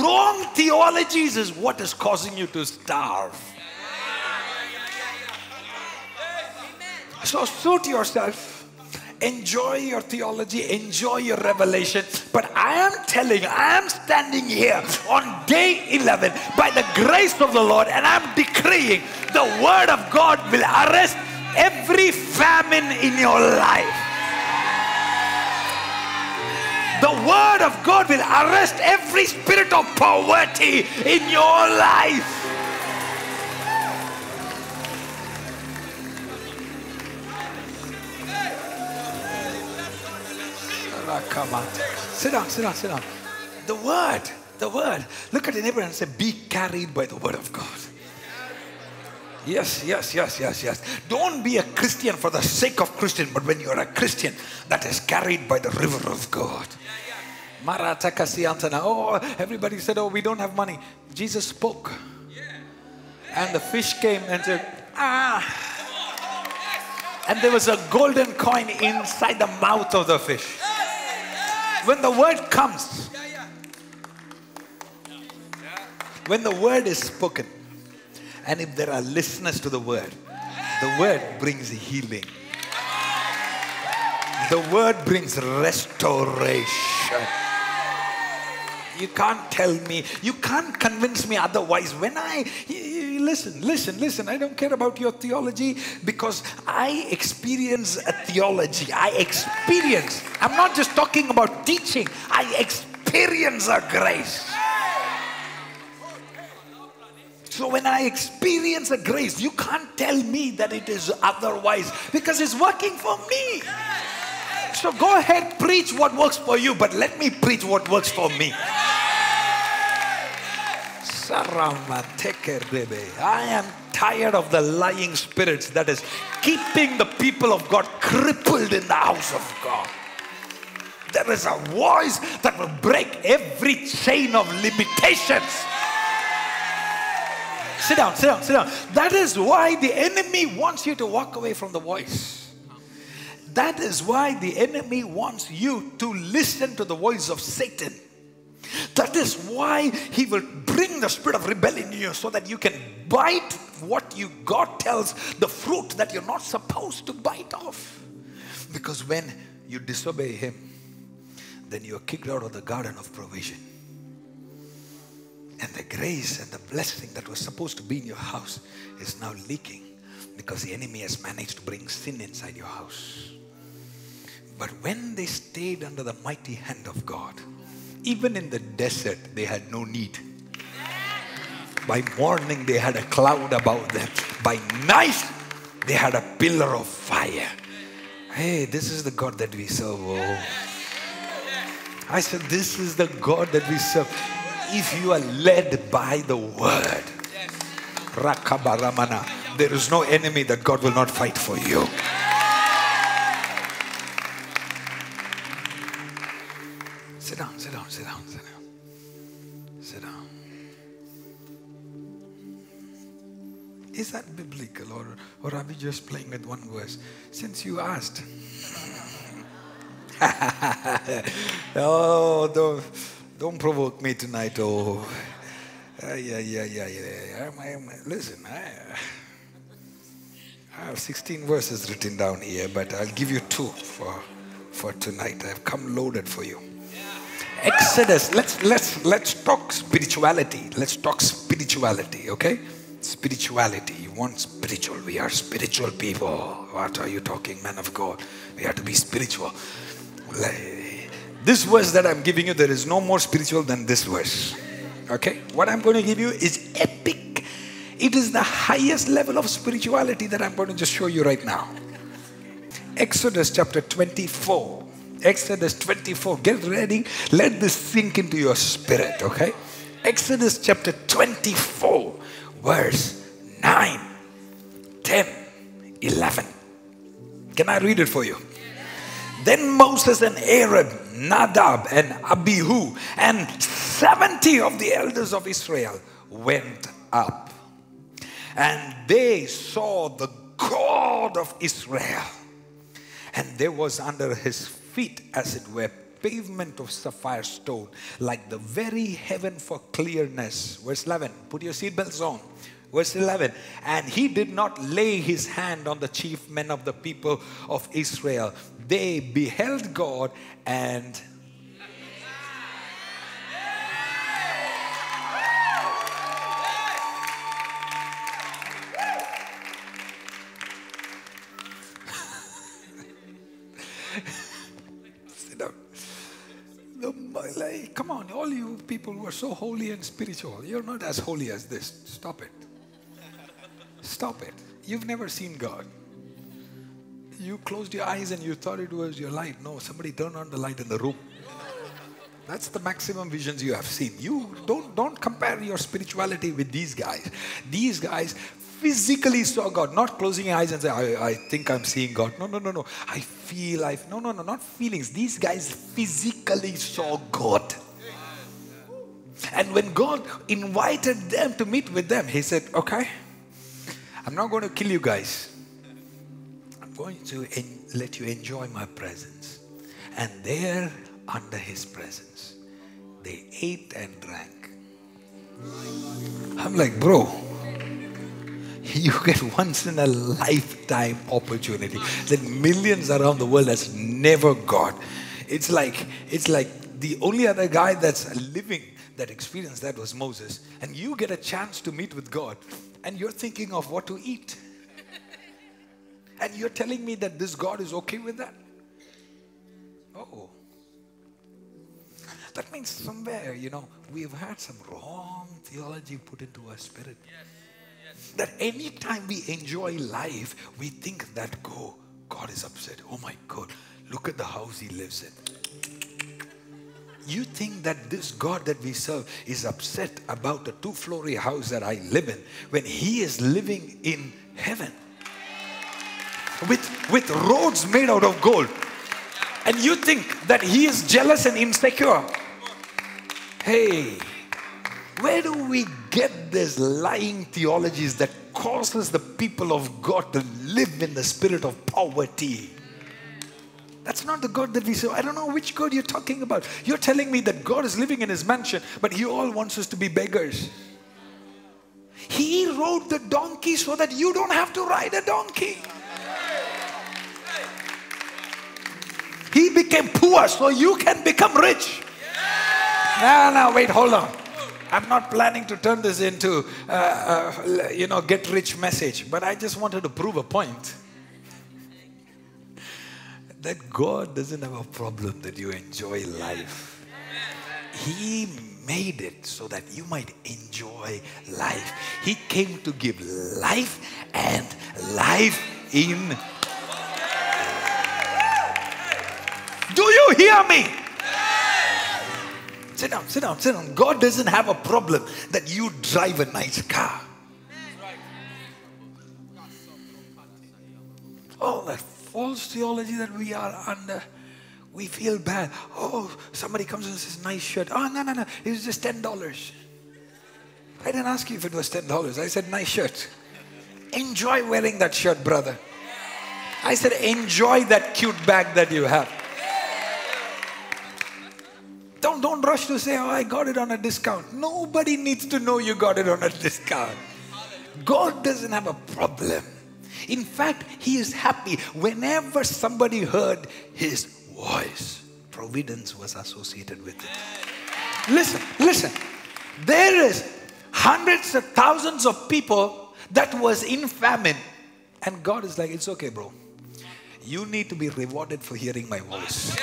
Wrong theologies is what is causing you to starve. So suit yourself. Enjoy your theology, enjoy your revelation. But I am telling, I am standing here on day 11 by the grace of the Lord, and I'm decreeing the word of God will arrest every famine in your life. The word of God will arrest every spirit of poverty in your life. Sit down, sit down, sit down. The word, the word. Look at the neighbor and say, Be carried by the word of God. Yes, yes, yes, yes, yes. Don't be a Christian for the sake of Christian, but when you're a Christian that is carried by the river of God. Oh, everybody said, Oh, we don't have money. Jesus spoke. And the fish came and said, Ah. And there was a golden coin inside the mouth of the fish. When the word comes, when the word is spoken, and if there are listeners to the word, the word brings healing. The word brings restoration. You can't tell me, you can't convince me otherwise. When I listen, listen, listen, I don't care about your theology because I experience a theology. I experience, I'm not just talking about teaching, I experience a grace. So when I experience a grace, you can't tell me that it is otherwise because it's working for me. So go ahead, preach what works for you, but let me preach what works for me. I am tired of the lying spirits that is keeping the people of God crippled in the house of God. There is a voice that will break every chain of limitations. Sit down, sit down, sit down. That is why the enemy wants you to walk away from the voice. That is why the enemy wants you to listen to the voice of Satan. That is why he will bring the spirit of rebellion in you so that you can bite what you God tells the fruit that you're not supposed to bite off. Because when you disobey him, then you're kicked out of the garden of provision. And the grace and the blessing that was supposed to be in your house is now leaking because the enemy has managed to bring sin inside your house. But when they stayed under the mighty hand of God, even in the desert, they had no need. By morning, they had a cloud about them. By night, they had a pillar of fire. Hey, this is the God that we serve. Oh. I said, This is the God that we serve. If you are led by the word, Rakabaramana, there is no enemy that God will not fight for you. Is that biblical or, or are we just playing with one verse? Since you asked. *laughs* oh, don't, don't provoke me tonight. Oh, Uh, yeah, yeah, yeah, yeah. I'm, I'm, listen, I, I have 16 verses written down here, but I'll give you two for, for tonight. I've come loaded for you. Exodus. Let's let's let's talk spirituality. Let's talk spirituality, okay? Spirituality. You want spiritual. We are spiritual people. What are you talking, man of God? We have to be spiritual. This verse that I'm giving you, there is no more spiritual than this verse. Okay? What I'm going to give you is epic. It is the highest level of spirituality that I'm going to just show you right now. Exodus chapter 24. Exodus 24. Get ready. Let this sink into your spirit, okay? Exodus chapter 24, verse 9, 10, 11. Can I read it for you? Then Moses and Aaron, Nadab and Abihu, and 70 of the elders of Israel went up. And they saw the God of Israel. And there was under his feet, as it were, pavement of sapphire stone, like the very heaven for clearness. Verse 11, put your seatbelts on. Verse 11, and he did not lay his hand on the chief men of the people of Israel. They beheld God and come on, all you people who are so holy and spiritual, you're not as holy as this. Stop it. Stop it. You've never seen God. You closed your eyes and you thought it was your light. No, somebody turned on the light in the room. That's the maximum visions you have seen. You don't don't compare your spirituality with these guys. These guys physically saw God, not closing your eyes and say, I, I think I'm seeing God. No, no, no, no. I feel I no no no not feelings. These guys physically saw God. And when God invited them to meet with them, he said, Okay, I'm not going to kill you guys. I'm going to en- let you enjoy my presence. And there, under his presence, they ate and drank. I'm like, bro, you get once in a lifetime opportunity that millions around the world has never got. It's like it's like the only other guy that's living that experienced that was Moses, and you get a chance to meet with God, and you're thinking of what to eat. And you're telling me that this God is okay with that? Oh. That means somewhere, you know, we've had some wrong theology put into our spirit. That anytime we enjoy life, we think that go, God is upset. Oh my God, look at the house he lives in. You think that this God that we serve is upset about the two flory house that I live in when he is living in heaven with, with roads made out of gold. And you think that he is jealous and insecure. Hey, where do we get these lying theologies that causes the people of God to live in the spirit of poverty? That's not the God that we serve. I don't know which God you're talking about. You're telling me that God is living in his mansion, but he all wants us to be beggars. He rode the donkey so that you don't have to ride a donkey. He became poor so you can become rich. No, no, wait, hold on. I'm not planning to turn this into, uh, uh, you know, get rich message, but I just wanted to prove a point that God doesn't have a problem that you enjoy life. He made it so that you might enjoy life. He came to give life and life in. Do you hear me? Sit down, sit down, sit down. God doesn't have a problem that you drive a nice car. Oh, that false theology that we are under. We feel bad. Oh, somebody comes and says, nice shirt. Oh, no, no, no. It was just $10. I didn't ask you if it was $10. I said, nice shirt. Enjoy wearing that shirt, brother. I said, enjoy that cute bag that you have. Don't, don't rush to say, oh, I got it on a discount. Nobody needs to know you got it on a discount. God doesn't have a problem. In fact, He is happy whenever somebody heard His voice. Providence was associated with it. Listen, listen. There is hundreds of thousands of people that was in famine. And God is like, it's okay, bro. You need to be rewarded for hearing my voice.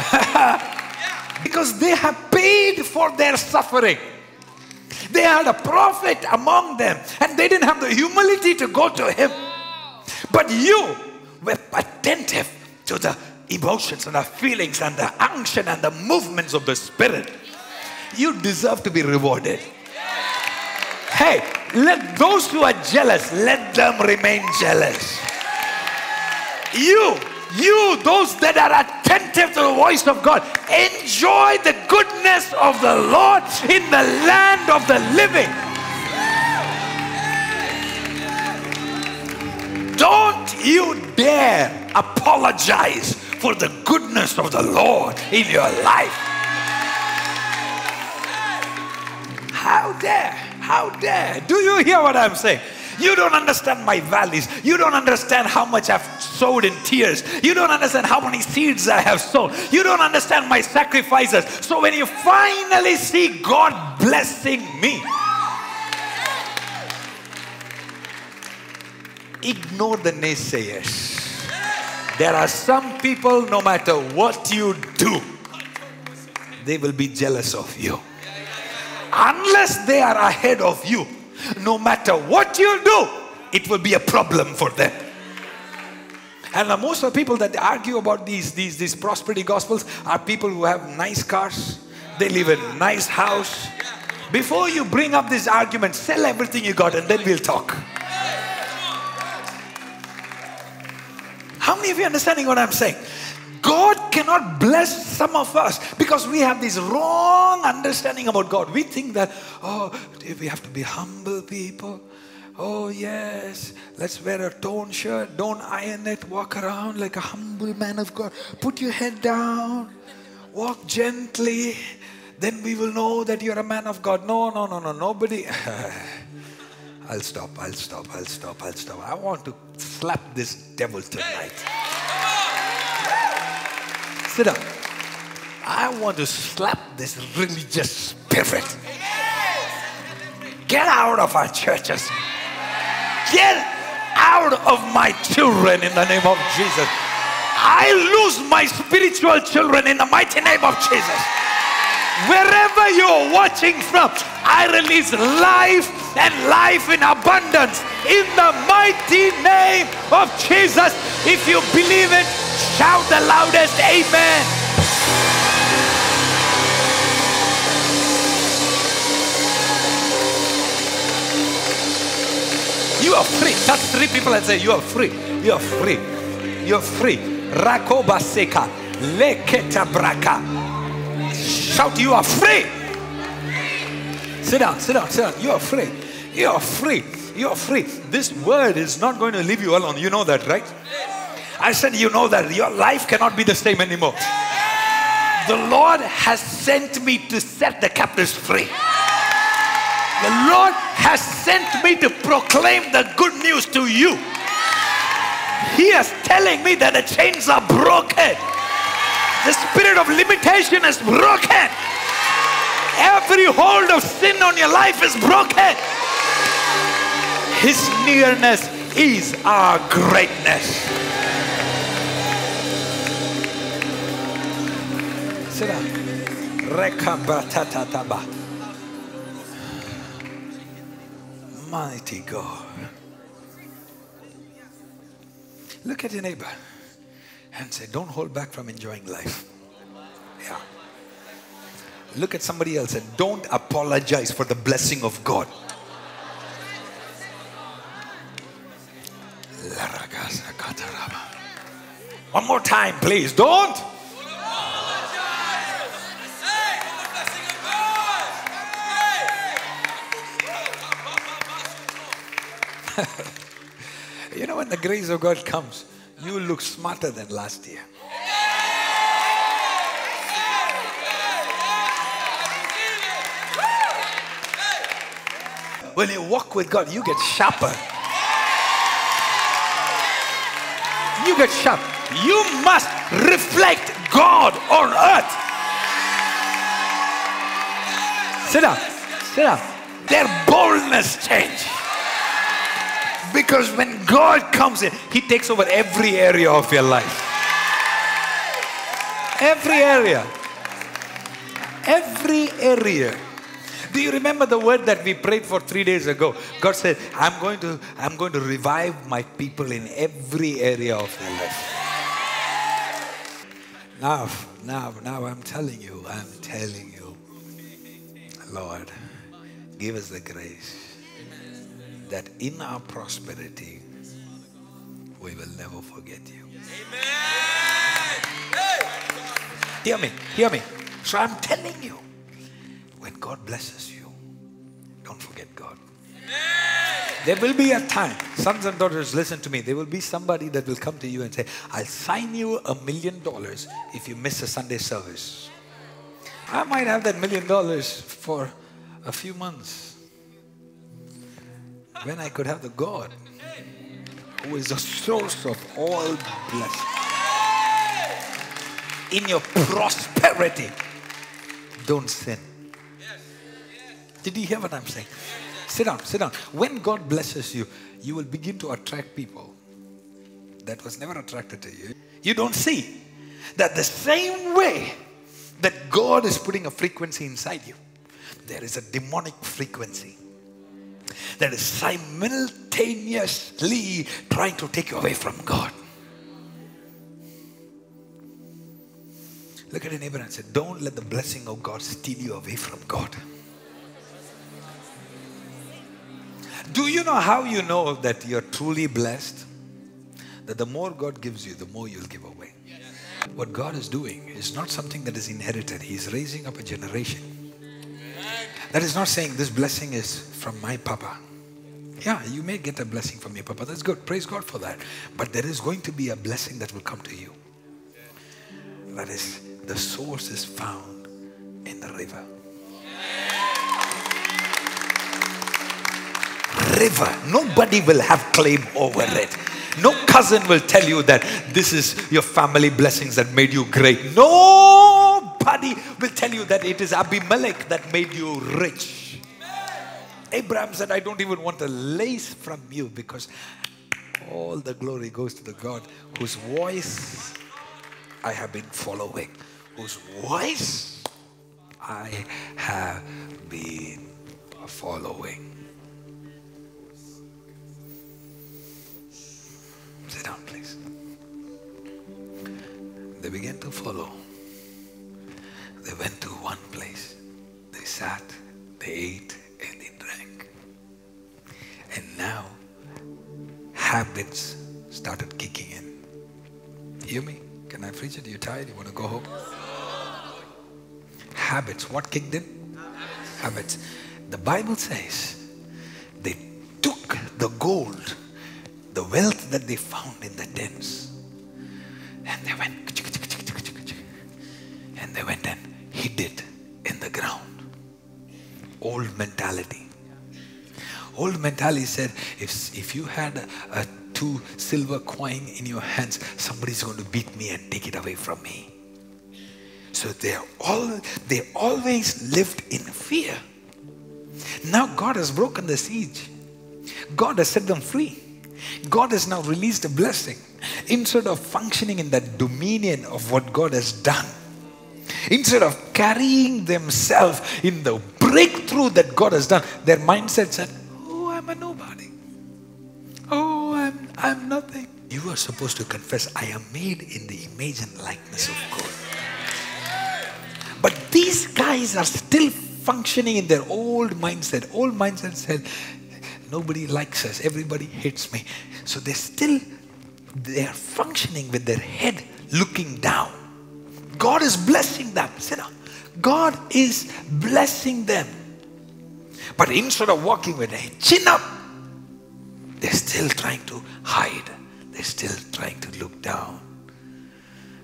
*laughs* because they have paid for their suffering. They had a prophet among them, and they didn't have the humility to go to him. But you were attentive to the emotions and the feelings and the unction and the movements of the Spirit. You deserve to be rewarded. Hey, let those who are jealous, let them remain jealous. You, you, those that are attentive to the voice of God, enjoy the goodness of the Lord in the land of the living. Don't you dare apologize for the goodness of the Lord in your life. How dare? How dare? Do you hear what I'm saying? You don't understand my valleys. You don't understand how much I've sowed in tears. You don't understand how many seeds I have sown. You don't understand my sacrifices. So when you finally see God blessing me, ignore the naysayers. There are some people, no matter what you do, they will be jealous of you. Unless they are ahead of you, no matter what you do, it will be a problem for them. And most of the people that argue about these, these, these prosperity gospels are people who have nice cars, they live in a nice house. Before you bring up this argument, sell everything you got and then we'll talk. How many of you understanding what I'm saying? God cannot bless some of us because we have this wrong understanding about God. We think that, oh, we have to be humble people. Oh, yes, let's wear a torn shirt, don't iron it, walk around like a humble man of God. Put your head down, walk gently, then we will know that you're a man of God. No, no, no, no, nobody. *laughs* I'll stop, I'll stop, I'll stop, I'll stop. I want to slap this devil tonight. Sit down. I want to slap this religious spirit. Get out of our churches. Get out of my children in the name of Jesus. I lose my spiritual children in the mighty name of Jesus. Wherever you're watching from, I release life and life in abundance in the mighty name of Jesus. If you believe it, shout the loudest amen. You are free. Touch three people and say, You are free. You are free. You're free. Rakoba seka. Leketa braka. Shout, You are free. Sit down, sit down, sit down. You are free. You are free. You are free. This word is not going to leave you alone. You know that, right? I said, You know that your life cannot be the same anymore. The Lord has sent me to set the captives free. The Lord has sent me to proclaim the good news to you. He is telling me that the chains are broken. The spirit of limitation is broken. Every hold of sin on your life is broken. His nearness is our greatness. Sit. Mighty God. Look at your neighbor and say, Don't hold back from enjoying life. Yeah. Look at somebody else and don't apologize for the blessing of God. One more time, please. Don't. *laughs* You know, when the grace of God comes, you look smarter than last year. When you walk with God, you get sharper. You get sharp. You must reflect God on earth. Sit down. Sit down. Their boldness change. Because when God comes in, He takes over every area of your life. Every area. Every area. Do you remember the word that we prayed for three days ago? God said, I'm going to, I'm going to revive my people in every area of their life. Now, now, now I'm telling you, I'm telling you, Lord, give us the grace that in our prosperity, we will never forget you. Amen. Hear me, hear me. So I'm telling you, when God blesses you, don't forget God. There will be a time, sons and daughters, listen to me. There will be somebody that will come to you and say, I'll sign you a million dollars if you miss a Sunday service. I might have that million dollars for a few months. When I could have the God who is the source of all blessing. In your prosperity, don't sin. Did you hear what I'm saying? Sit down, sit down. When God blesses you, you will begin to attract people that was never attracted to you. You don't see that the same way that God is putting a frequency inside you, there is a demonic frequency that is simultaneously trying to take you away from God. Look at your neighbor and say, Don't let the blessing of God steal you away from God. Do you know how you know that you're truly blessed? That the more God gives you, the more you'll give away. What God is doing is not something that is inherited. He's raising up a generation. That is not saying this blessing is from my papa. Yeah, you may get a blessing from your papa. That's good. Praise God for that. But there is going to be a blessing that will come to you. That is, the source is found in the river. River. Nobody will have claim over it. No cousin will tell you that this is your family blessings that made you great. Nobody will tell you that it is Abimelech that made you rich. Abraham said, I don't even want a lace from you because all the glory goes to the God whose voice I have been following, whose voice I have been following. Sit down, please. They began to follow. They went to one place. They sat, they ate, and they drank. And now habits started kicking in. Hear me? Can I preach it? You tired? You want to go home? Habits. What kicked in? Habits. The Bible says they took the gold, the wealth that they found in the dens, and they went and they went and hid it in the ground. Old mentality. Old mentality said if, if you had a, a two silver coin in your hands, somebody's going to beat me and take it away from me. So they all they always lived in fear. Now God has broken the siege. God has set them free. God has now released a blessing. Instead of functioning in that dominion of what God has done, instead of carrying themselves in the breakthrough that God has done, their mindset said, Oh, I'm a nobody. Oh, I'm, I'm nothing. You are supposed to confess, I am made in the image and likeness of God. But these guys are still functioning in their old mindset. Old mindset said, nobody likes us, everybody hates me. So they're still, they are functioning with their head looking down. God is blessing them. God is blessing them. But instead of walking with a chin up, they're still trying to hide. They're still trying to look down.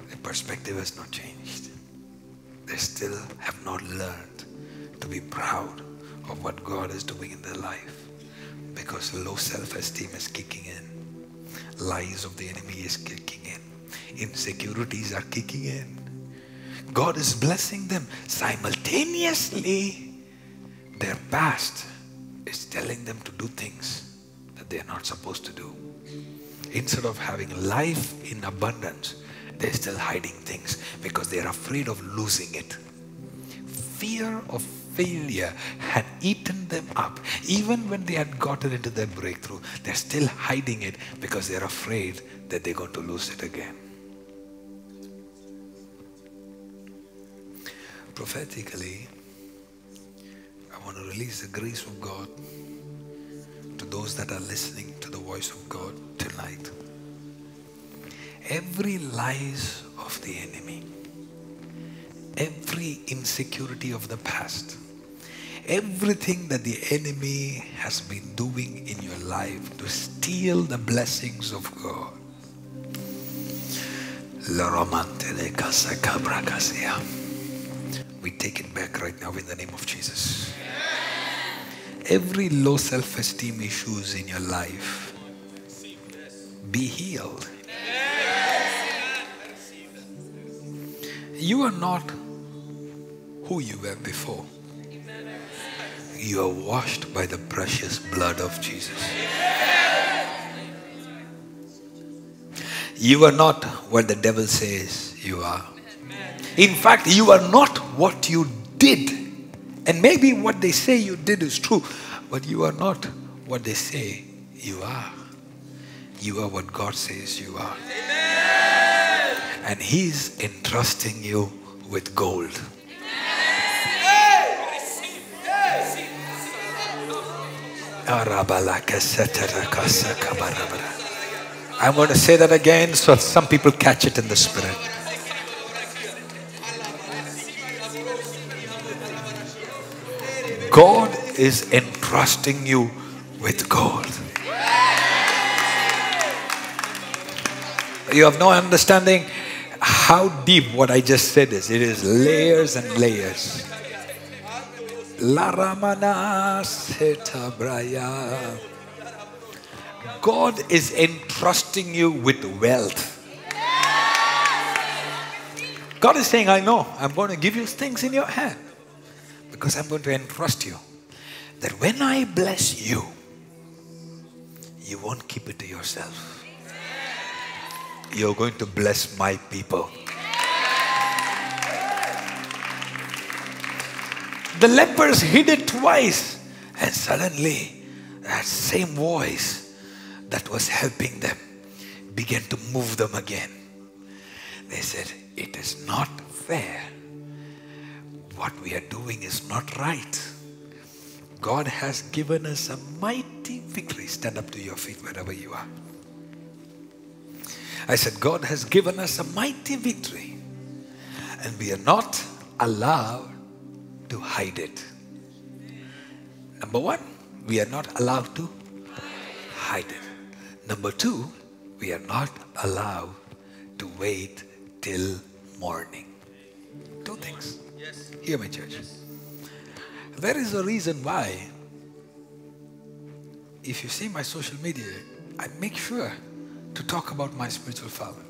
Their perspective has not changed. They still have not learned to be proud of what God is doing in their life because low self-esteem is kicking in. Lies of the enemy is kicking in. Insecurities are kicking in. God is blessing them simultaneously. Their past is telling them to do things that they are not supposed to do. Instead of having life in abundance, they're still hiding things because they're afraid of losing it. Fear of failure had eaten them up. Even when they had gotten into their breakthrough, they're still hiding it because they're afraid that they're going to lose it again. Prophetically, I want to release the grace of God to those that are listening to the voice of God tonight. Every lies of the enemy, every insecurity of the past, everything that the enemy has been doing in your life to steal the blessings of God. We take it back right now in the name of Jesus. Every low self esteem issues in your life be healed. You are not who you were before. You are washed by the precious blood of Jesus. You are not what the devil says you are. In fact, you are not what you did. And maybe what they say you did is true, but you are not what they say you are. You are what God says you are. And He's entrusting you with gold. I'm going to say that again so some people catch it in the spirit. God is entrusting you with gold. You have no understanding how deep what I just said is. It is layers and layers. Laramana setabraya. God is entrusting you with wealth. God is saying, I know, I'm going to give you things in your hand because I'm going to entrust you. That when I bless you, you won't keep it to yourself. You're going to bless my people. The lepers hid it twice, and suddenly that same voice that was helping them began to move them again. They said, It is not fair. What we are doing is not right. God has given us a mighty victory. Stand up to your feet wherever you are. I said, God has given us a mighty victory, and we are not allowed to hide it. Number one, we are not allowed to hide it. Number two, we are not allowed to wait till morning. Two things. Hear me, church. There is a reason why, if you see my social media, I make sure to talk about my spiritual father.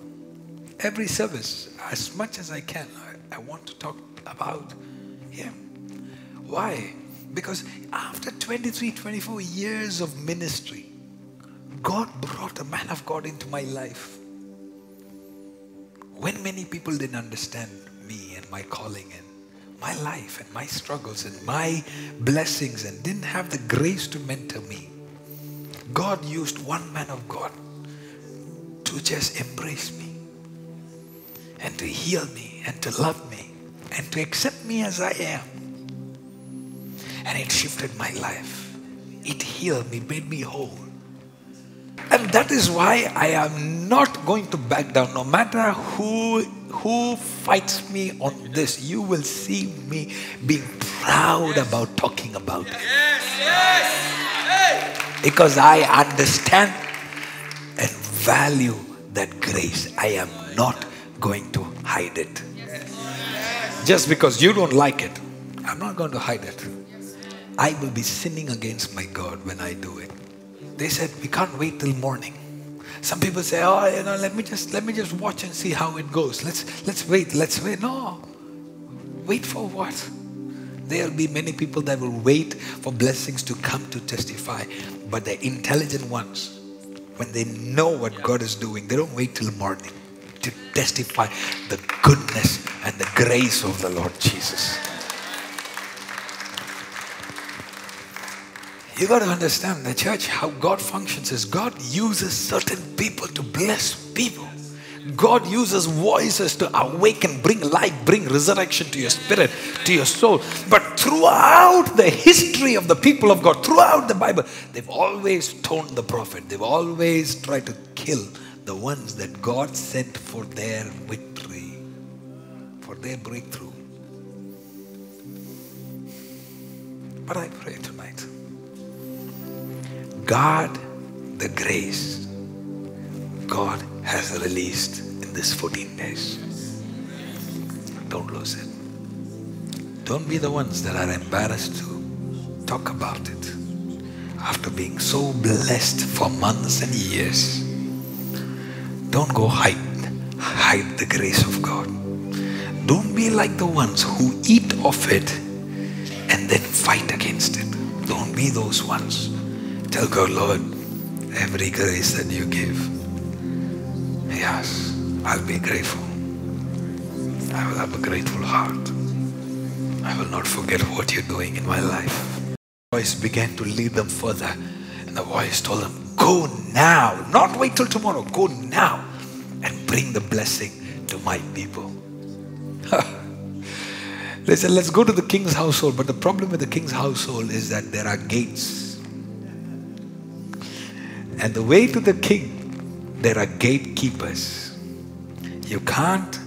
Every service, as much as I can, I, I want to talk about him. Why? Because after 23, 24 years of ministry, God brought a man of God into my life. When many people didn't understand me and my calling and my life and my struggles and my blessings and didn't have the grace to mentor me, God used one man of God to just embrace me and to heal me and to love me and to accept me as I am. And it shifted my life. It healed me, made me whole. And that is why I am not going to back down. No matter who who fights me on this, you will see me being proud about talking about it. Because I understand and value that grace. I am not going to hide it. Just because you don't like it, I'm not going to hide it. I will be sinning against my God when I do it. They said we can't wait till morning. Some people say, "Oh, you know, let me just let me just watch and see how it goes. Let's let's wait. Let's wait." No, wait for what? There will be many people that will wait for blessings to come to testify, but the intelligent ones, when they know what God is doing, they don't wait till morning to testify the goodness and the grace of the Lord Jesus. You got to understand the church, how God functions is God uses certain people to bless people. God uses voices to awaken, bring life, bring resurrection to your spirit, to your soul. But throughout the history of the people of God, throughout the Bible, they've always toned the prophet. They've always tried to kill the ones that God sent for their victory, for their breakthrough. But I pray tonight. God, the grace God has released in this 14 days. Don't lose it. Don't be the ones that are embarrassed to talk about it after being so blessed for months and years. Don't go hide, hide the grace of God. Don't be like the ones who eat of it and then fight against it. Don't be those ones. Tell God, Lord, every grace that you give, yes, I'll be grateful. I will have a grateful heart. I will not forget what you're doing in my life. The voice began to lead them further, and the voice told them, Go now, not wait till tomorrow, go now and bring the blessing to my people. *laughs* They said, let's go to the king's household. But the problem with the king's household is that there are gates. And the way to the king, there are gatekeepers. You can't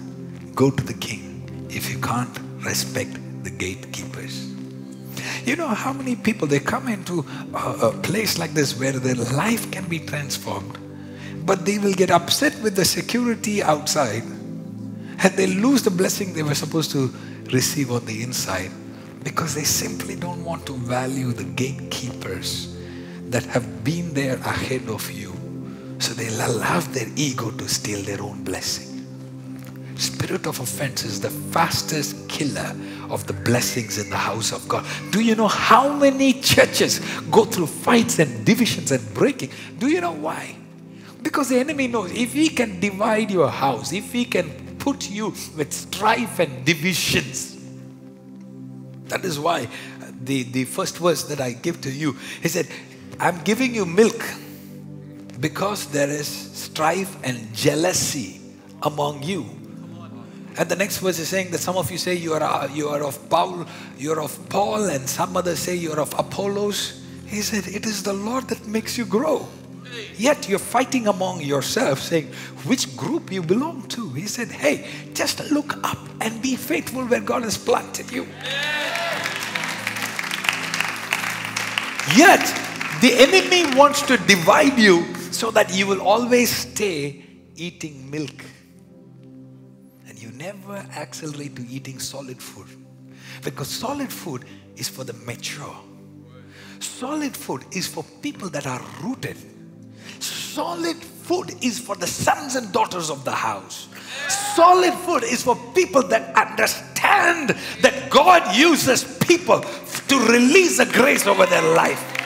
go to the king if you can't respect the gatekeepers. You know how many people they come into a, a place like this where their life can be transformed, but they will get upset with the security outside and they lose the blessing they were supposed to receive on the inside because they simply don't want to value the gatekeepers that have been there ahead of you. So they'll allow their ego to steal their own blessing. Spirit of offense is the fastest killer of the blessings in the house of God. Do you know how many churches go through fights and divisions and breaking? Do you know why? Because the enemy knows if he can divide your house, if he can put you with strife and divisions, that is why the, the first verse that I give to you, he said, I'm giving you milk because there is strife and jealousy among you. And the next verse is saying that some of you say you are, uh, you are of Paul, you are of Paul, and some others say you are of Apollos. He said, It is the Lord that makes you grow. Yet you're fighting among yourselves, saying which group you belong to. He said, Hey, just look up and be faithful where God has planted you. Yet the enemy wants to divide you so that you will always stay eating milk. And you never accelerate to eating solid food. Because solid food is for the mature. Solid food is for people that are rooted. Solid food is for the sons and daughters of the house. Solid food is for people that understand that God uses people to release the grace over their life.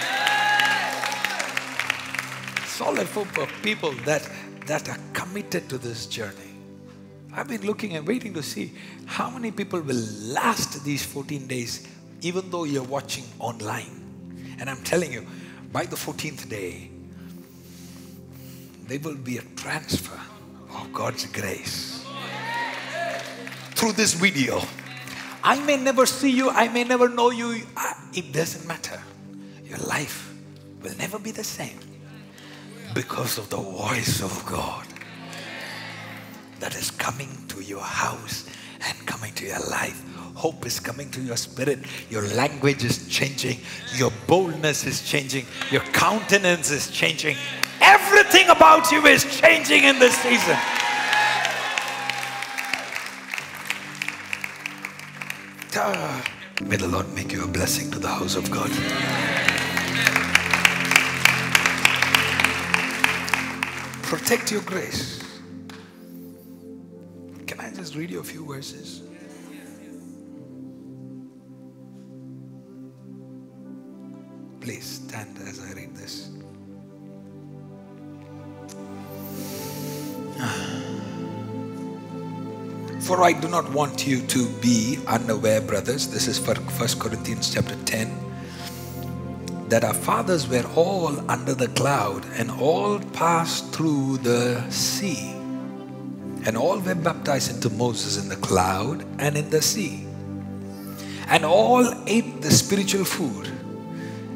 Solid food for people that, that are committed to this journey. I've been looking and waiting to see how many people will last these 14 days, even though you're watching online. And I'm telling you, by the 14th day, there will be a transfer of God's grace through this video. I may never see you, I may never know you, it doesn't matter. Your life will never be the same because of the voice of God that is coming to your house and coming to your life. Hope is coming to your spirit. Your language is changing. Your boldness is changing. Your countenance is changing. Everything about you is changing in this season. Ah, May the Lord make you a blessing to the house of God. Protect your grace. Can I just read you a few verses? Please stand as I read this. For I do not want you to be unaware, brothers. This is for 1 Corinthians chapter 10. That our fathers were all under the cloud and all passed through the sea. And all were baptized into Moses in the cloud and in the sea. And all ate the spiritual food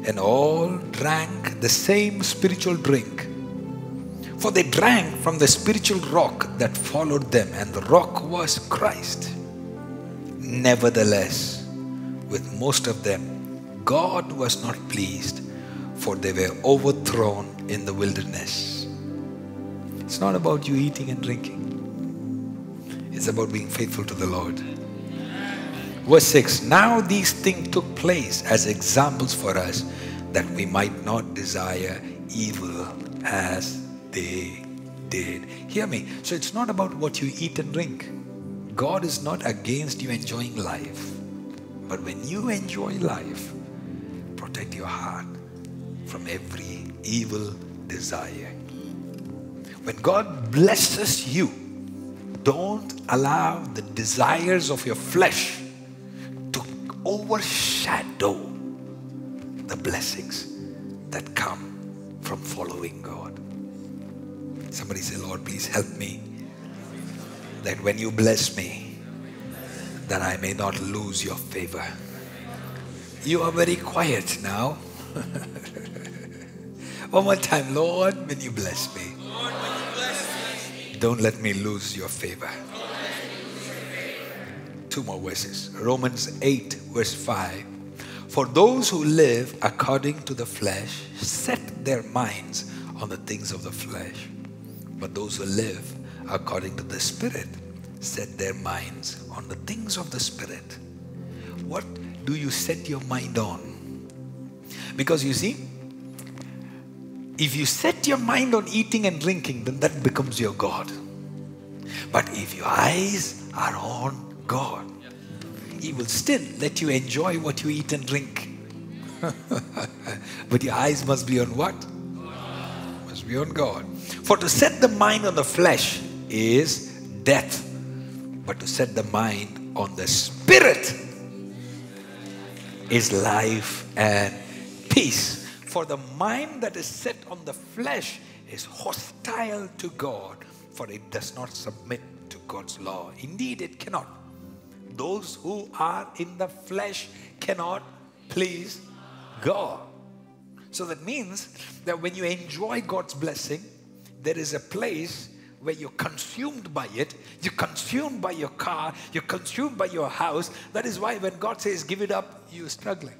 and all drank the same spiritual drink. For they drank from the spiritual rock that followed them, and the rock was Christ. Nevertheless, with most of them, God was not pleased, for they were overthrown in the wilderness. It's not about you eating and drinking, it's about being faithful to the Lord. Verse 6 Now these things took place as examples for us that we might not desire evil as they did. Hear me. So it's not about what you eat and drink. God is not against you enjoying life. But when you enjoy life, protect your heart from every evil desire. When God blesses you, don't allow the desires of your flesh to overshadow the blessings that come from following God. Somebody say, Lord, please help me that when you bless me, that I may not lose your favor. You are very quiet now. *laughs* One more time, Lord, when you bless me, don't let me lose your favor. Two more verses. Romans 8, verse 5. For those who live according to the flesh set their minds on the things of the flesh. But those who live according to the Spirit set their minds on the things of the Spirit. What do you set your mind on? Because you see, if you set your mind on eating and drinking, then that becomes your God. But if your eyes are on God, He will still let you enjoy what you eat and drink. *laughs* but your eyes must be on what? Must be on God. For to set the mind on the flesh is death, but to set the mind on the spirit is life and peace. For the mind that is set on the flesh is hostile to God, for it does not submit to God's law. Indeed, it cannot. Those who are in the flesh cannot please God. So that means that when you enjoy God's blessing, there is a place where you're consumed by it. You're consumed by your car. You're consumed by your house. That is why when God says, give it up, you're struggling.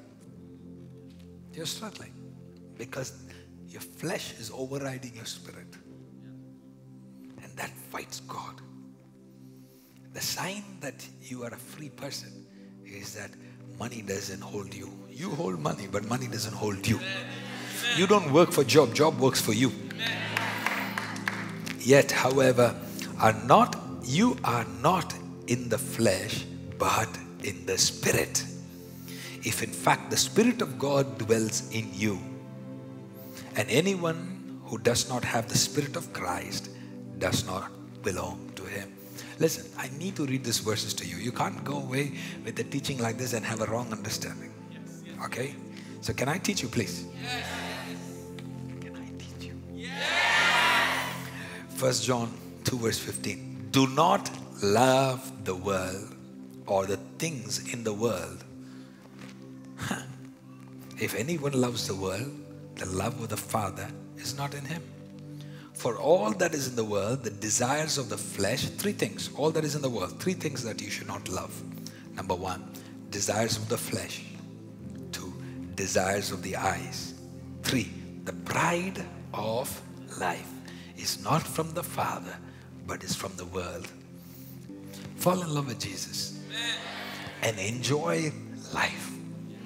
You're struggling because your flesh is overriding your spirit. And that fights God. The sign that you are a free person is that money doesn't hold you. You hold money, but money doesn't hold you. You don't work for job, job works for you. Yet, however, are not you are not in the flesh, but in the spirit. If in fact the spirit of God dwells in you, and anyone who does not have the spirit of Christ does not belong to him. Listen, I need to read these verses to you. You can't go away with a teaching like this and have a wrong understanding. Okay? So can I teach you, please? Can First John 2 verse 15. Do not love the world or the things in the world. Huh. If anyone loves the world, the love of the Father is not in him. For all that is in the world, the desires of the flesh, three things, all that is in the world, three things that you should not love. Number one, desires of the flesh. Two, desires of the eyes. Three, the pride of life is not from the Father, but is from the world. Fall in love with Jesus and enjoy life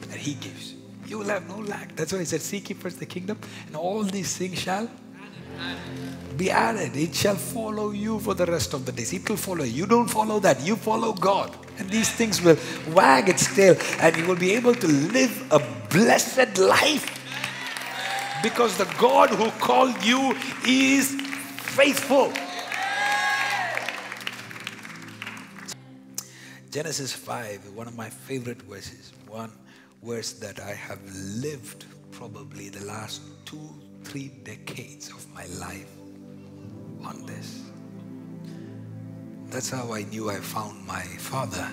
that He gives. You will have no lack. That's why He said, Seek ye first the kingdom, and all these things shall be added. It shall follow you for the rest of the days. It will follow you. You don't follow that. You follow God. And these things will wag its tail, and you will be able to live a blessed life. Because the God who called you is faithful. Genesis 5, one of my favorite verses, one verse that I have lived probably the last two, three decades of my life on this. That's how I knew I found my father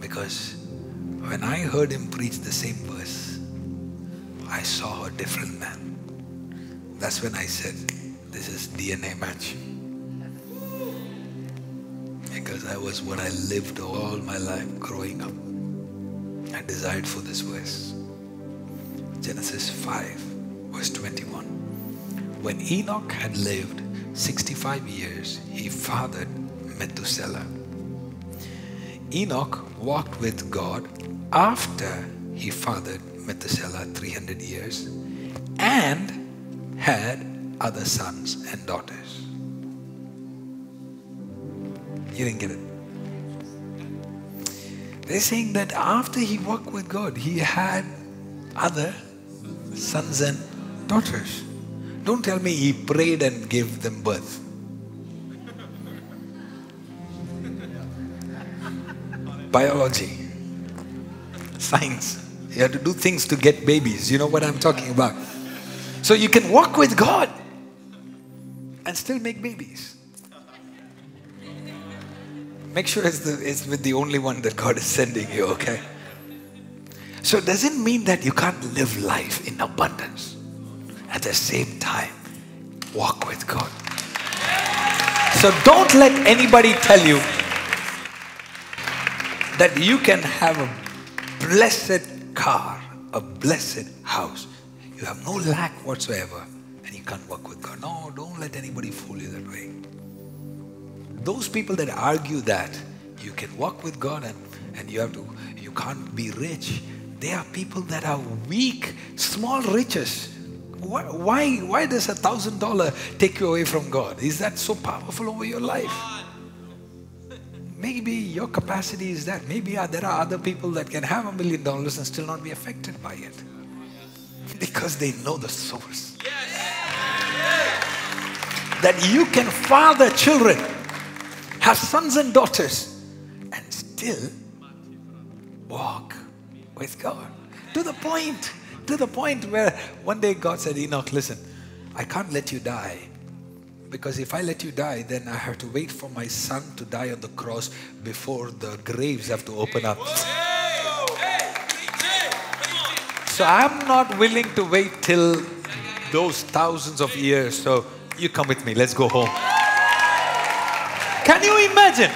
because when I heard him preach the same verse, I saw a different man. That's when I said, This is DNA match. Because I was what I lived all my life growing up. I desired for this verse. Genesis 5, verse 21. When Enoch had lived 65 years, he fathered Methuselah. Enoch walked with God after he fathered Methuselah 300 years and had other sons and daughters. You didn't get it. They're saying that after he walked with God, he had other sons and daughters. Don't tell me he prayed and gave them birth. Biology, science. You have to do things to get babies. You know what I'm talking about. So you can walk with God and still make babies. Make sure it's, the, it's with the only one that God is sending you, okay? So it doesn't mean that you can't live life in abundance. At the same time, walk with God. So don't let anybody tell you that you can have a blessed car, a blessed house. You have no lack whatsoever and you can't walk with God. No, don't let anybody fool you that way. Those people that argue that you can walk with God and, and you have to you can't be rich, they are people that are weak, small riches. Why, why, why does a thousand dollar take you away from God? Is that so powerful over your life? Maybe your capacity is that. Maybe there are other people that can have a million dollars and still not be affected by it. Because they know the source. That you can father children, have sons and daughters, and still walk with God. To the point, to the point where one day God said, Enoch, listen, I can't let you die. Because if I let you die, then I have to wait for my son to die on the cross before the graves have to open up. So I'm not willing to wait till those thousands of years. So you come with me, let's go home. Can you imagine?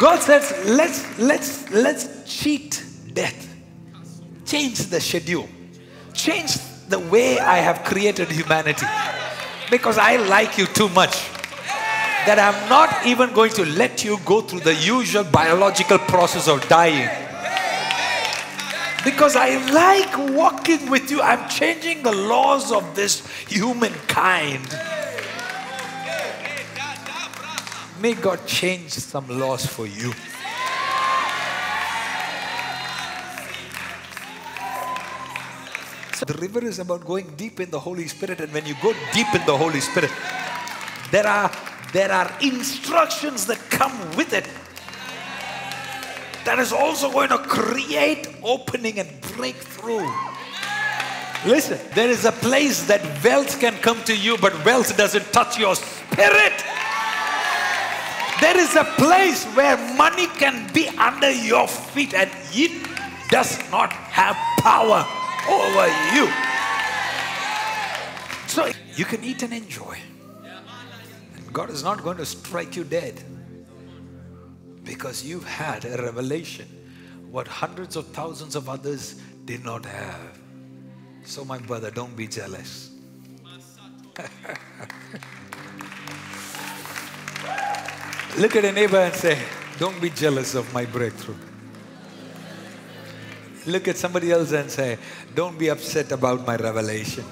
God says, let's let's let's cheat death. Change the schedule. Change the way I have created humanity. Because I like you too much. That I'm not even going to let you go through the usual biological process of dying. Because I like walking with you. I'm changing the laws of this humankind. May God change some laws for you. So the river is about going deep in the Holy Spirit, and when you go deep in the Holy Spirit, there are there are instructions that come with it that is also going to create opening and breakthrough. Listen, there is a place that wealth can come to you, but wealth doesn't touch your spirit. There is a place where money can be under your feet and it does not have power over you. So you can eat and enjoy. And God is not going to strike you dead because you've had a revelation what hundreds of thousands of others did not have. So, my brother, don't be jealous. *laughs* Look at a neighbor and say, Don't be jealous of my breakthrough. Look at somebody else and say, Don't be upset about my revelation.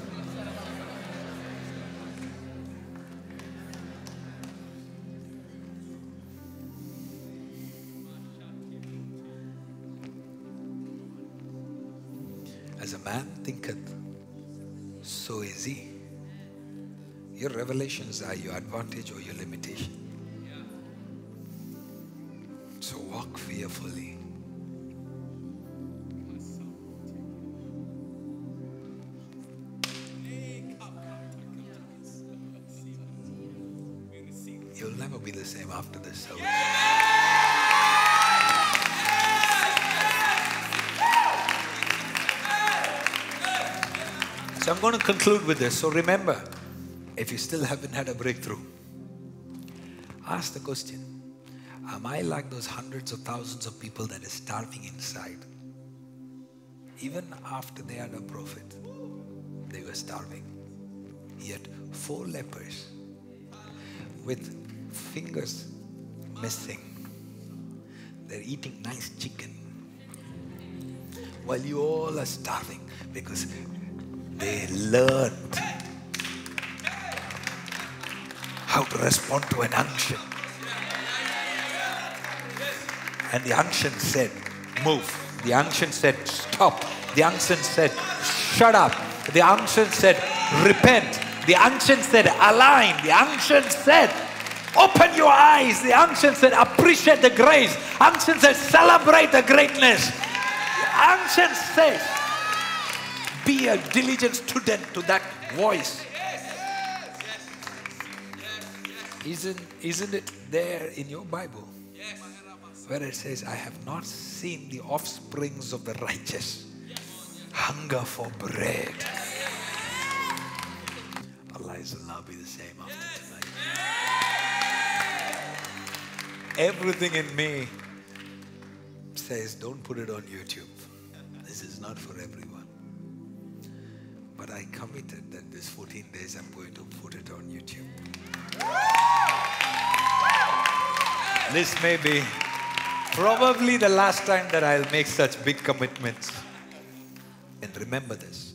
Your revelations are your advantage or your limitation. So walk fearfully. You'll never be the same after this service. So I'm going to conclude with this. So remember, if you still haven't had a breakthrough, ask the question Am I like those hundreds of thousands of people that is starving inside? even after they had a prophet, they were starving. Yet four lepers with fingers missing, they're eating nice chicken while you all are starving because they learned how to respond to an unction. And the unction said, Move. The unction said, Stop. The unction said, Shut up. The unction said, Repent. The unction said, Align. The unction said, Open your eyes. The unction said, Appreciate the grace. Unction said, Celebrate the greatness. The unction says, Be a diligent student to that voice. Isn't, isn't it there in your Bible? Yes. Where it says, I have not seen the offsprings of the righteous hunger for bread. Our lives be the same after tonight. Everything in me says, don't put it on YouTube. This is not for everyone. But I committed that this 14 days I'm going to put it on YouTube. This may be probably the last time that I'll make such big commitments. And remember this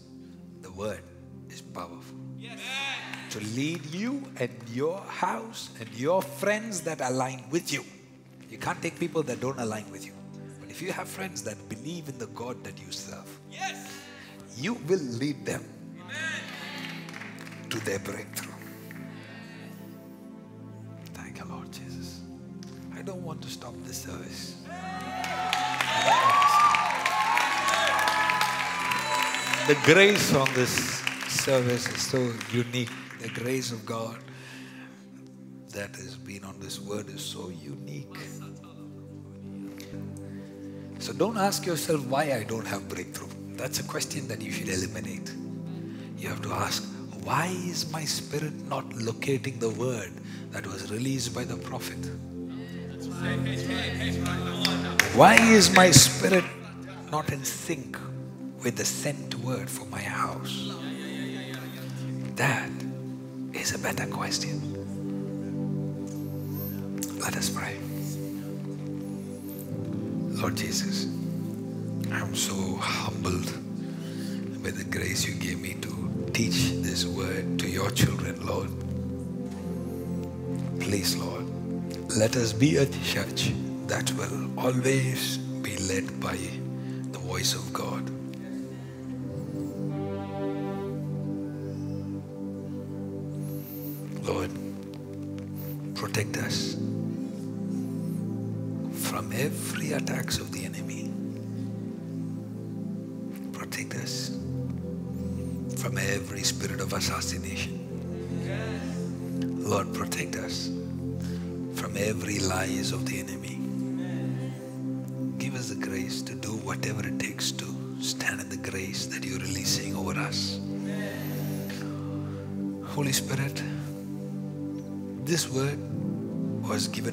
the word is powerful. To lead you and your house and your friends that align with you. You can't take people that don't align with you. But if you have friends that believe in the God that you serve, yes. you will lead them to their breakthrough. Want to stop this service. The grace on this service is so unique. The grace of God that has been on this word is so unique. So don't ask yourself why I don't have breakthrough. That's a question that you should eliminate. You have to ask, why is my spirit not locating the word that was released by the prophet? Why is my spirit not in sync with the sent word for my house? That is a better question. Let us pray. Lord Jesus, I'm so humbled by the grace you gave me to teach this word to your children, Lord. Please, Lord, let us be a church that will always be led by the voice of God. Lord, protect us from every attacks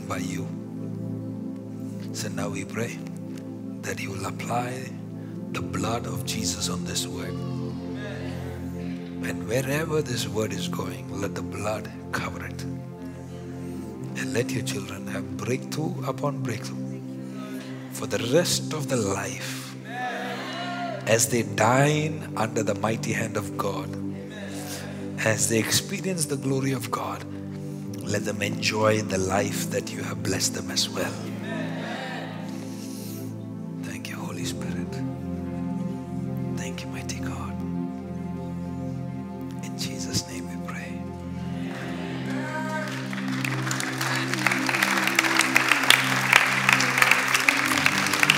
given by you. So now we pray that you will apply the blood of Jesus on this word. And wherever this word is going, let the blood cover it. And let your children have breakthrough upon breakthrough for the rest of their life as they dine under the mighty hand of God, as they experience the glory of God. Let them enjoy the life that you have blessed them as well. Thank you, Holy Spirit. Thank you, mighty God. In Jesus' name we pray.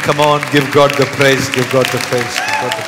Come on, give God the praise, give God the praise, give God the